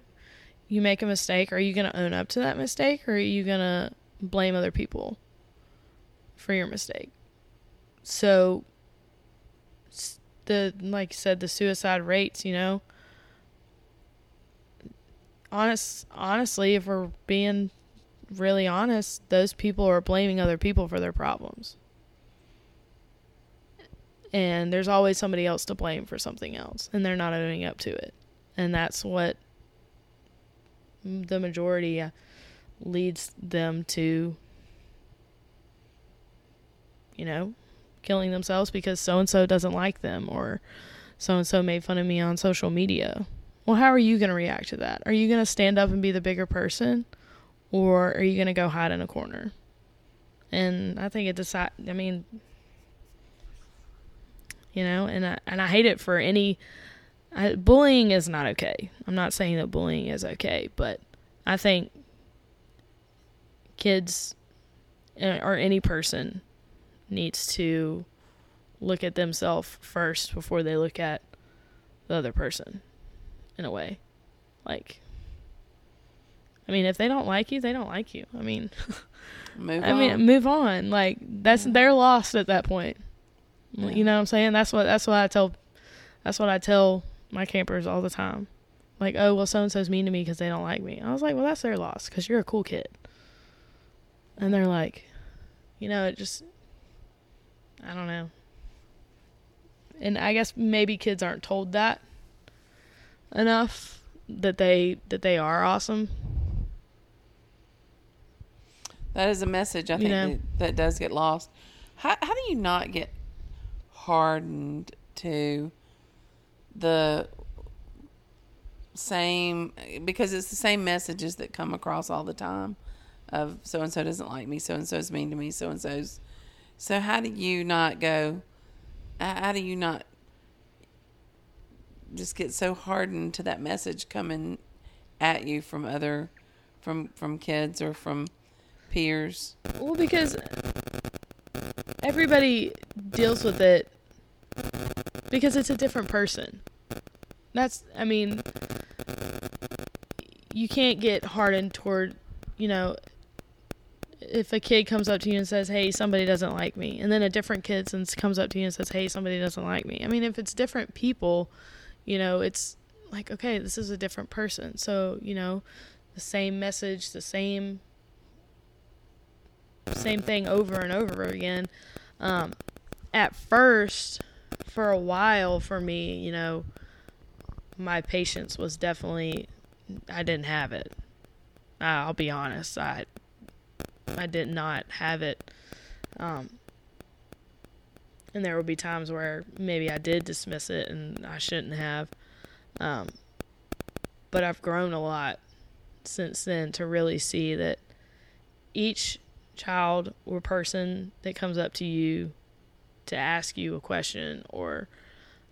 you make a mistake. Are you going to own up to that mistake, or are you going to blame other people for your mistake? So, the like said, the suicide rates. You know, honest, honestly, if we're being really honest, those people are blaming other people for their problems. And there's always somebody else to blame for something else and they're not owning up to it. And that's what the majority uh, leads them to you know killing themselves because so and so doesn't like them or so and so made fun of me on social media. Well how are you going to react to that? Are you going to stand up and be the bigger person or are you going to go hide in a corner? And i think it decide i mean you know and I, and I hate it for any I, bullying is not okay. I'm not saying that bullying is okay but i think kids uh, or any person needs to look at themselves first before they look at the other person in a way like i mean if they don't like you they don't like you i mean Move I on. mean, move on. Like that's Yeah. they're lost at that point. Yeah. You know what I'm saying? That's what that's what I tell that's what I tell my campers all the time. Like, oh well, so and so's mean to me because they don't like me. I was like, well, that's their loss because you're a cool kid. And they're like, you know, it just, I don't know. And I guess maybe kids aren't told that enough that they that they are awesome. That is a message I You think know? that, that does get lost. How how do you not get hardened to the same because it's the same messages that come across all the time of so and so doesn't like me, so and so's mean to me, so and so's so how do you not go how do you not just get so hardened to that message coming at you from other from from kids or from peers Well, because everybody deals with it because it's a different person. That's, I mean, you can't get hardened toward, you know, if a kid comes up to you and says, "Hey, somebody doesn't like me," and then a different kid comes up to you and says, "Hey, somebody doesn't like me." I mean, if it's different people, you know, it's like, okay, this is a different person. So, you know, the same message, the same same thing over and over again. Um, at first, for a while, for me, you know, my patience was definitely, I didn't have it. I'll be honest, I, I did not have it. Um, and there would be times where maybe I did dismiss it and I shouldn't have. Um, but I've grown a lot since then to really see that each child or person that comes up to you to ask you a question or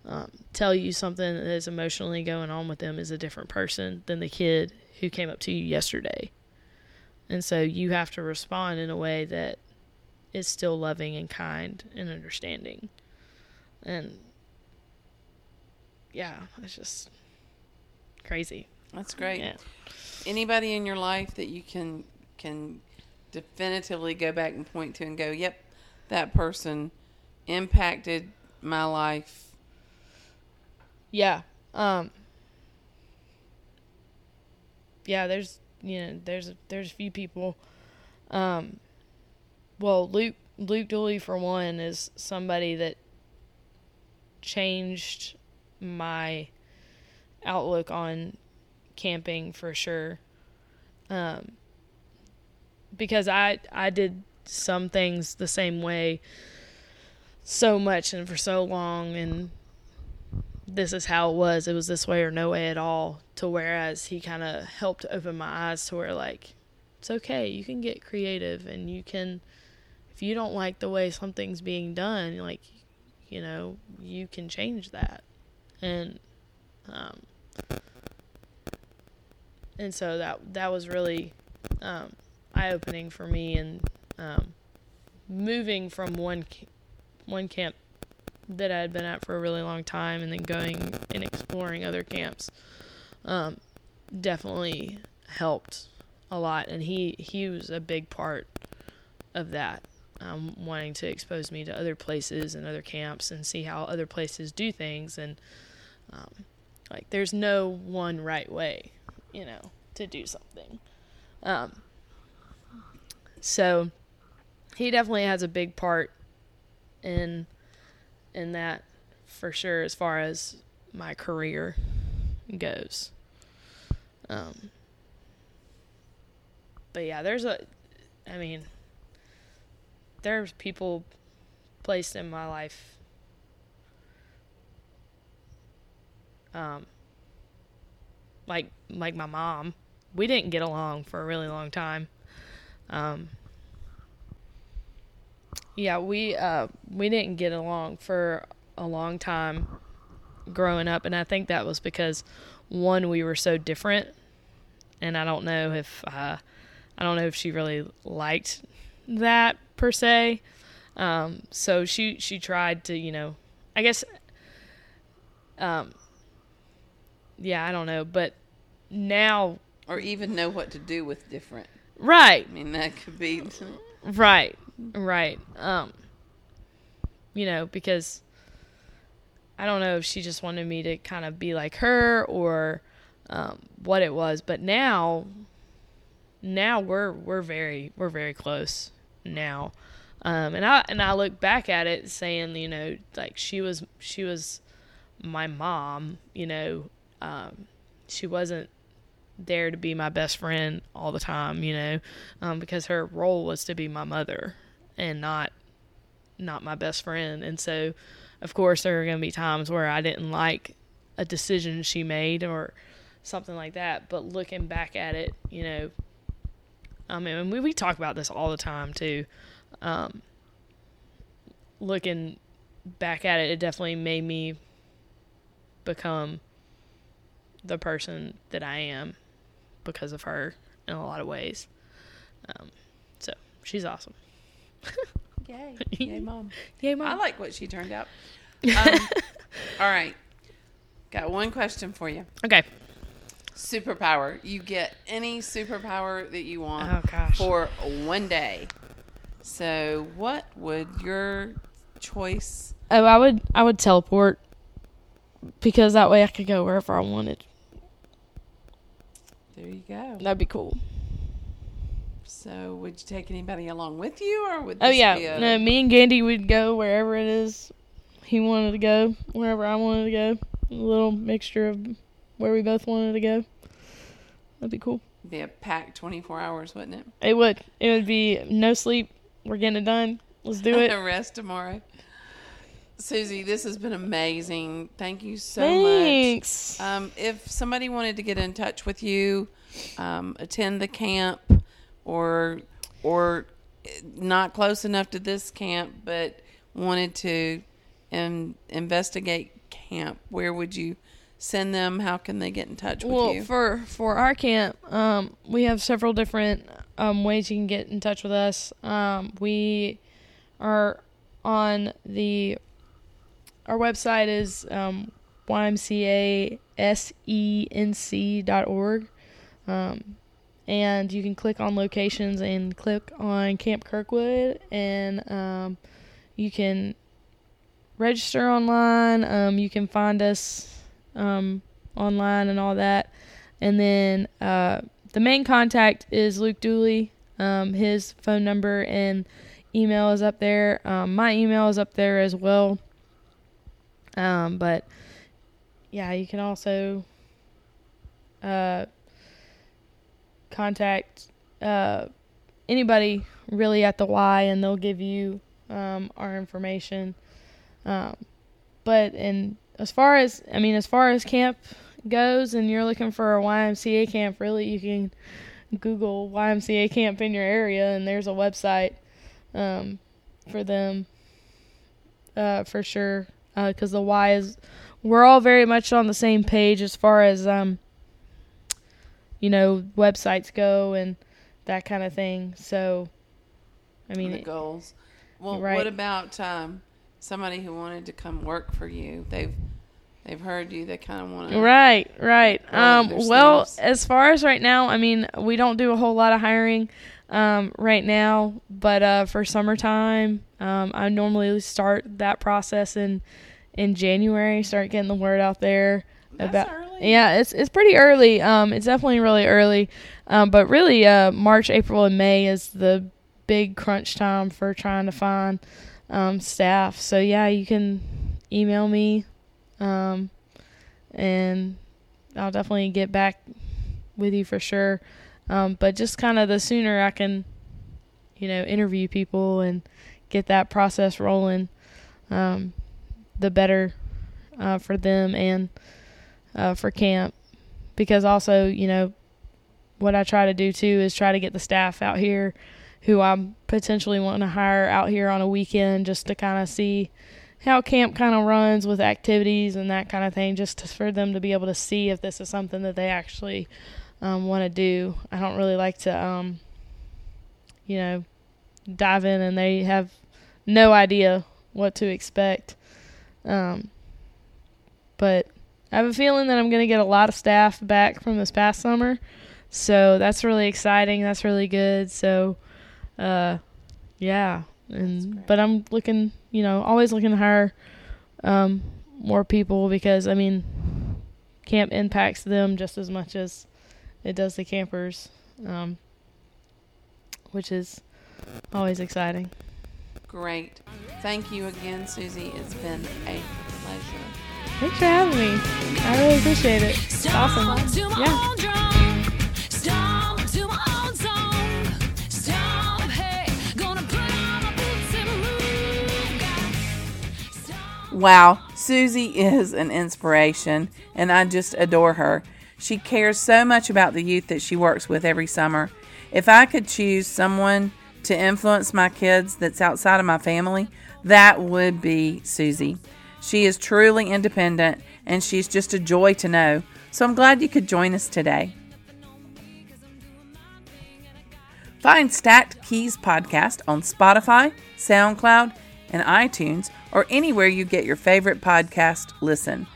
um, tell you something that is emotionally going on with them is a different person than the kid who came up to you yesterday. And so you have to respond in a way that is still loving and kind and understanding. And yeah, it's just crazy. That's great. Yeah. Anybody in your life that you can can definitively go back and point to and go, "Yep, that person impacted my life." Yeah. Um Yeah, there's you know, there's there's a few people um well, Luke Luke Dooley for one is somebody that changed my outlook on camping for sure. Um, because I I did some things the same way so much and for so long and this is how it was. It was this way or no way at all. To whereas he kind of helped open my eyes to where like it's okay. You can get creative and you can if you don't like the way something's being done, like you know, you can change that. And um and so that that was really um, eye opening for me and um, moving from one one camp that I had been at for a really long time and then going and exploring other camps um, definitely helped a lot and he he was a big part of that um, wanting to expose me to other places and other camps and see how other places do things and um, like there's no one right way you know, to do something. Um, so he definitely has a big part in in that for sure as far as my career goes. Um, but yeah, there's a I mean there's people placed in my life um like like my mom. We didn't get along for a really long time. Um, yeah, we uh, we didn't get along for a long time growing up, and I think that was because one we were so different, and I don't know if uh, I don't know if she really liked that per se. Um, so she she tried to you know, I guess. Um, yeah, I don't know, but now or even know what to do with different. Right. I mean, that could be right. Right. Um you know, because I don't know if she just wanted me to kind of be like her or um, what it was, but now now we're we're very we're very close now. Um, and I and I look back at it saying, you know, like she was she was my mom, you know, um, she wasn't there to be my best friend all the time, you know, um, because her role was to be my mother and not not my best friend. And so, of course, there are going to be times where I didn't like a decision she made or something like that. But looking back at it, you know, I mean, we, we talk about this all the time too. Um, looking back at it, it definitely made me become the person that I am because of her in a lot of ways. Um, so she's awesome. Yay. Yay, mom. Yay, mom. I like what she turned out. Um, all right. Got one question for you. Okay. Superpower. You get any superpower that you want oh, gosh. for one day. So, what would your choice? Oh, I would I would teleport because that way I could go wherever I wanted. There you go. That'd be cool. So, would you take anybody along with you, or would? oh yeah, a... no. Me and Gandy would go wherever it is he wanted to go, wherever I wanted to go. A little mixture of where we both wanted to go. That'd be cool. Be a packed twenty four hours, wouldn't it? It would. It would be no sleep. We're getting it done. Let's do it. Rest tomorrow. Susie, this has been amazing. Thank you so Thanks. much. Um, if somebody wanted to get in touch with you, um, attend the camp, or or not close enough to this camp, but wanted to in, investigate camp, where would you send them? How can they get in touch with well, you? for for our camp, um, we have several different um, ways you can get in touch with us. Um, we are on the our website is um, ymcasenc.org. Um, and you can click on locations and click on Camp Kirkwood, and um, you can register online. Um, you can find us um, online and all that. And then uh, the main contact is Luke Dooley. Um, his phone number and email is up there. Um, my email is up there as well. Um, but yeah, you can also uh, contact uh, anybody really at the Y, and they'll give you um, our information. Um, but and as far as I mean, as far as camp goes, and you're looking for a YMCA camp, really, you can Google YMCA camp in your area, and there's a website um, for them uh, for sure. Because uh, the Y is, we're all very much on the same page as far as um, you know, websites go and that kind of thing. So, I mean, the goals. Well, right. what about um, somebody who wanted to come work for you? They've they've heard you. They kind of want to. Right, right. Um, well, as far as right now, I mean, we don't do a whole lot of hiring um, right now, but uh, for summertime, um, I normally start that process in in January. Start getting the word out there That's about. Early. Yeah, it's it's pretty early. Um, it's definitely really early. Um, but really, uh, March, April, and May is the big crunch time for trying to find um, staff. So yeah, you can email me, um, and I'll definitely get back with you for sure. Um, but just kind of the sooner I can, you know, interview people and get that process rolling, um, the better uh, for them and uh, for camp. Because also, you know, what I try to do too is try to get the staff out here who I'm potentially wanting to hire out here on a weekend just to kind of see how camp kind of runs with activities and that kind of thing, just to, for them to be able to see if this is something that they actually um, want to do. I don't really like to, um, you know, dive in and they have no idea what to expect. Um, but I have a feeling that I'm going to get a lot of staff back from this past summer. So that's really exciting. That's really good. So, uh, yeah. And but I'm looking, you know, always looking to hire um, more people because I mean, camp impacts them just as much as it does the campers, um, which is always exciting. Great. Thank you again, Susie. It's been a pleasure. Thanks for having me. I really appreciate it. It's awesome. Yeah. Wow, Susie is an inspiration, and I just adore her. She cares so much about the youth that she works with every summer. If I could choose someone to influence my kids that's outside of my family, that would be Susie. She is truly independent and she's just a joy to know. So I'm glad you could join us today. Find Stacked Keys podcast on Spotify, SoundCloud, and iTunes, or anywhere you get your favorite podcast listen.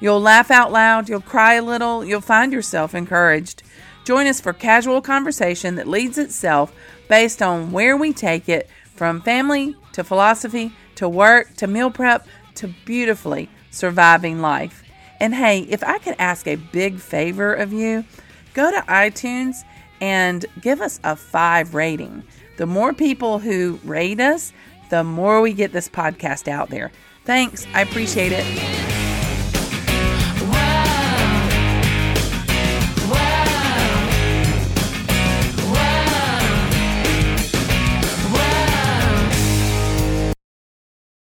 You'll laugh out loud, you'll cry a little, you'll find yourself encouraged. Join us for casual conversation that leads itself based on where we take it from family to philosophy to work to meal prep to beautifully surviving life. And hey, if I could ask a big favor of you, go to iTunes and give us a five rating. The more people who rate us, the more we get this podcast out there. Thanks. I appreciate it.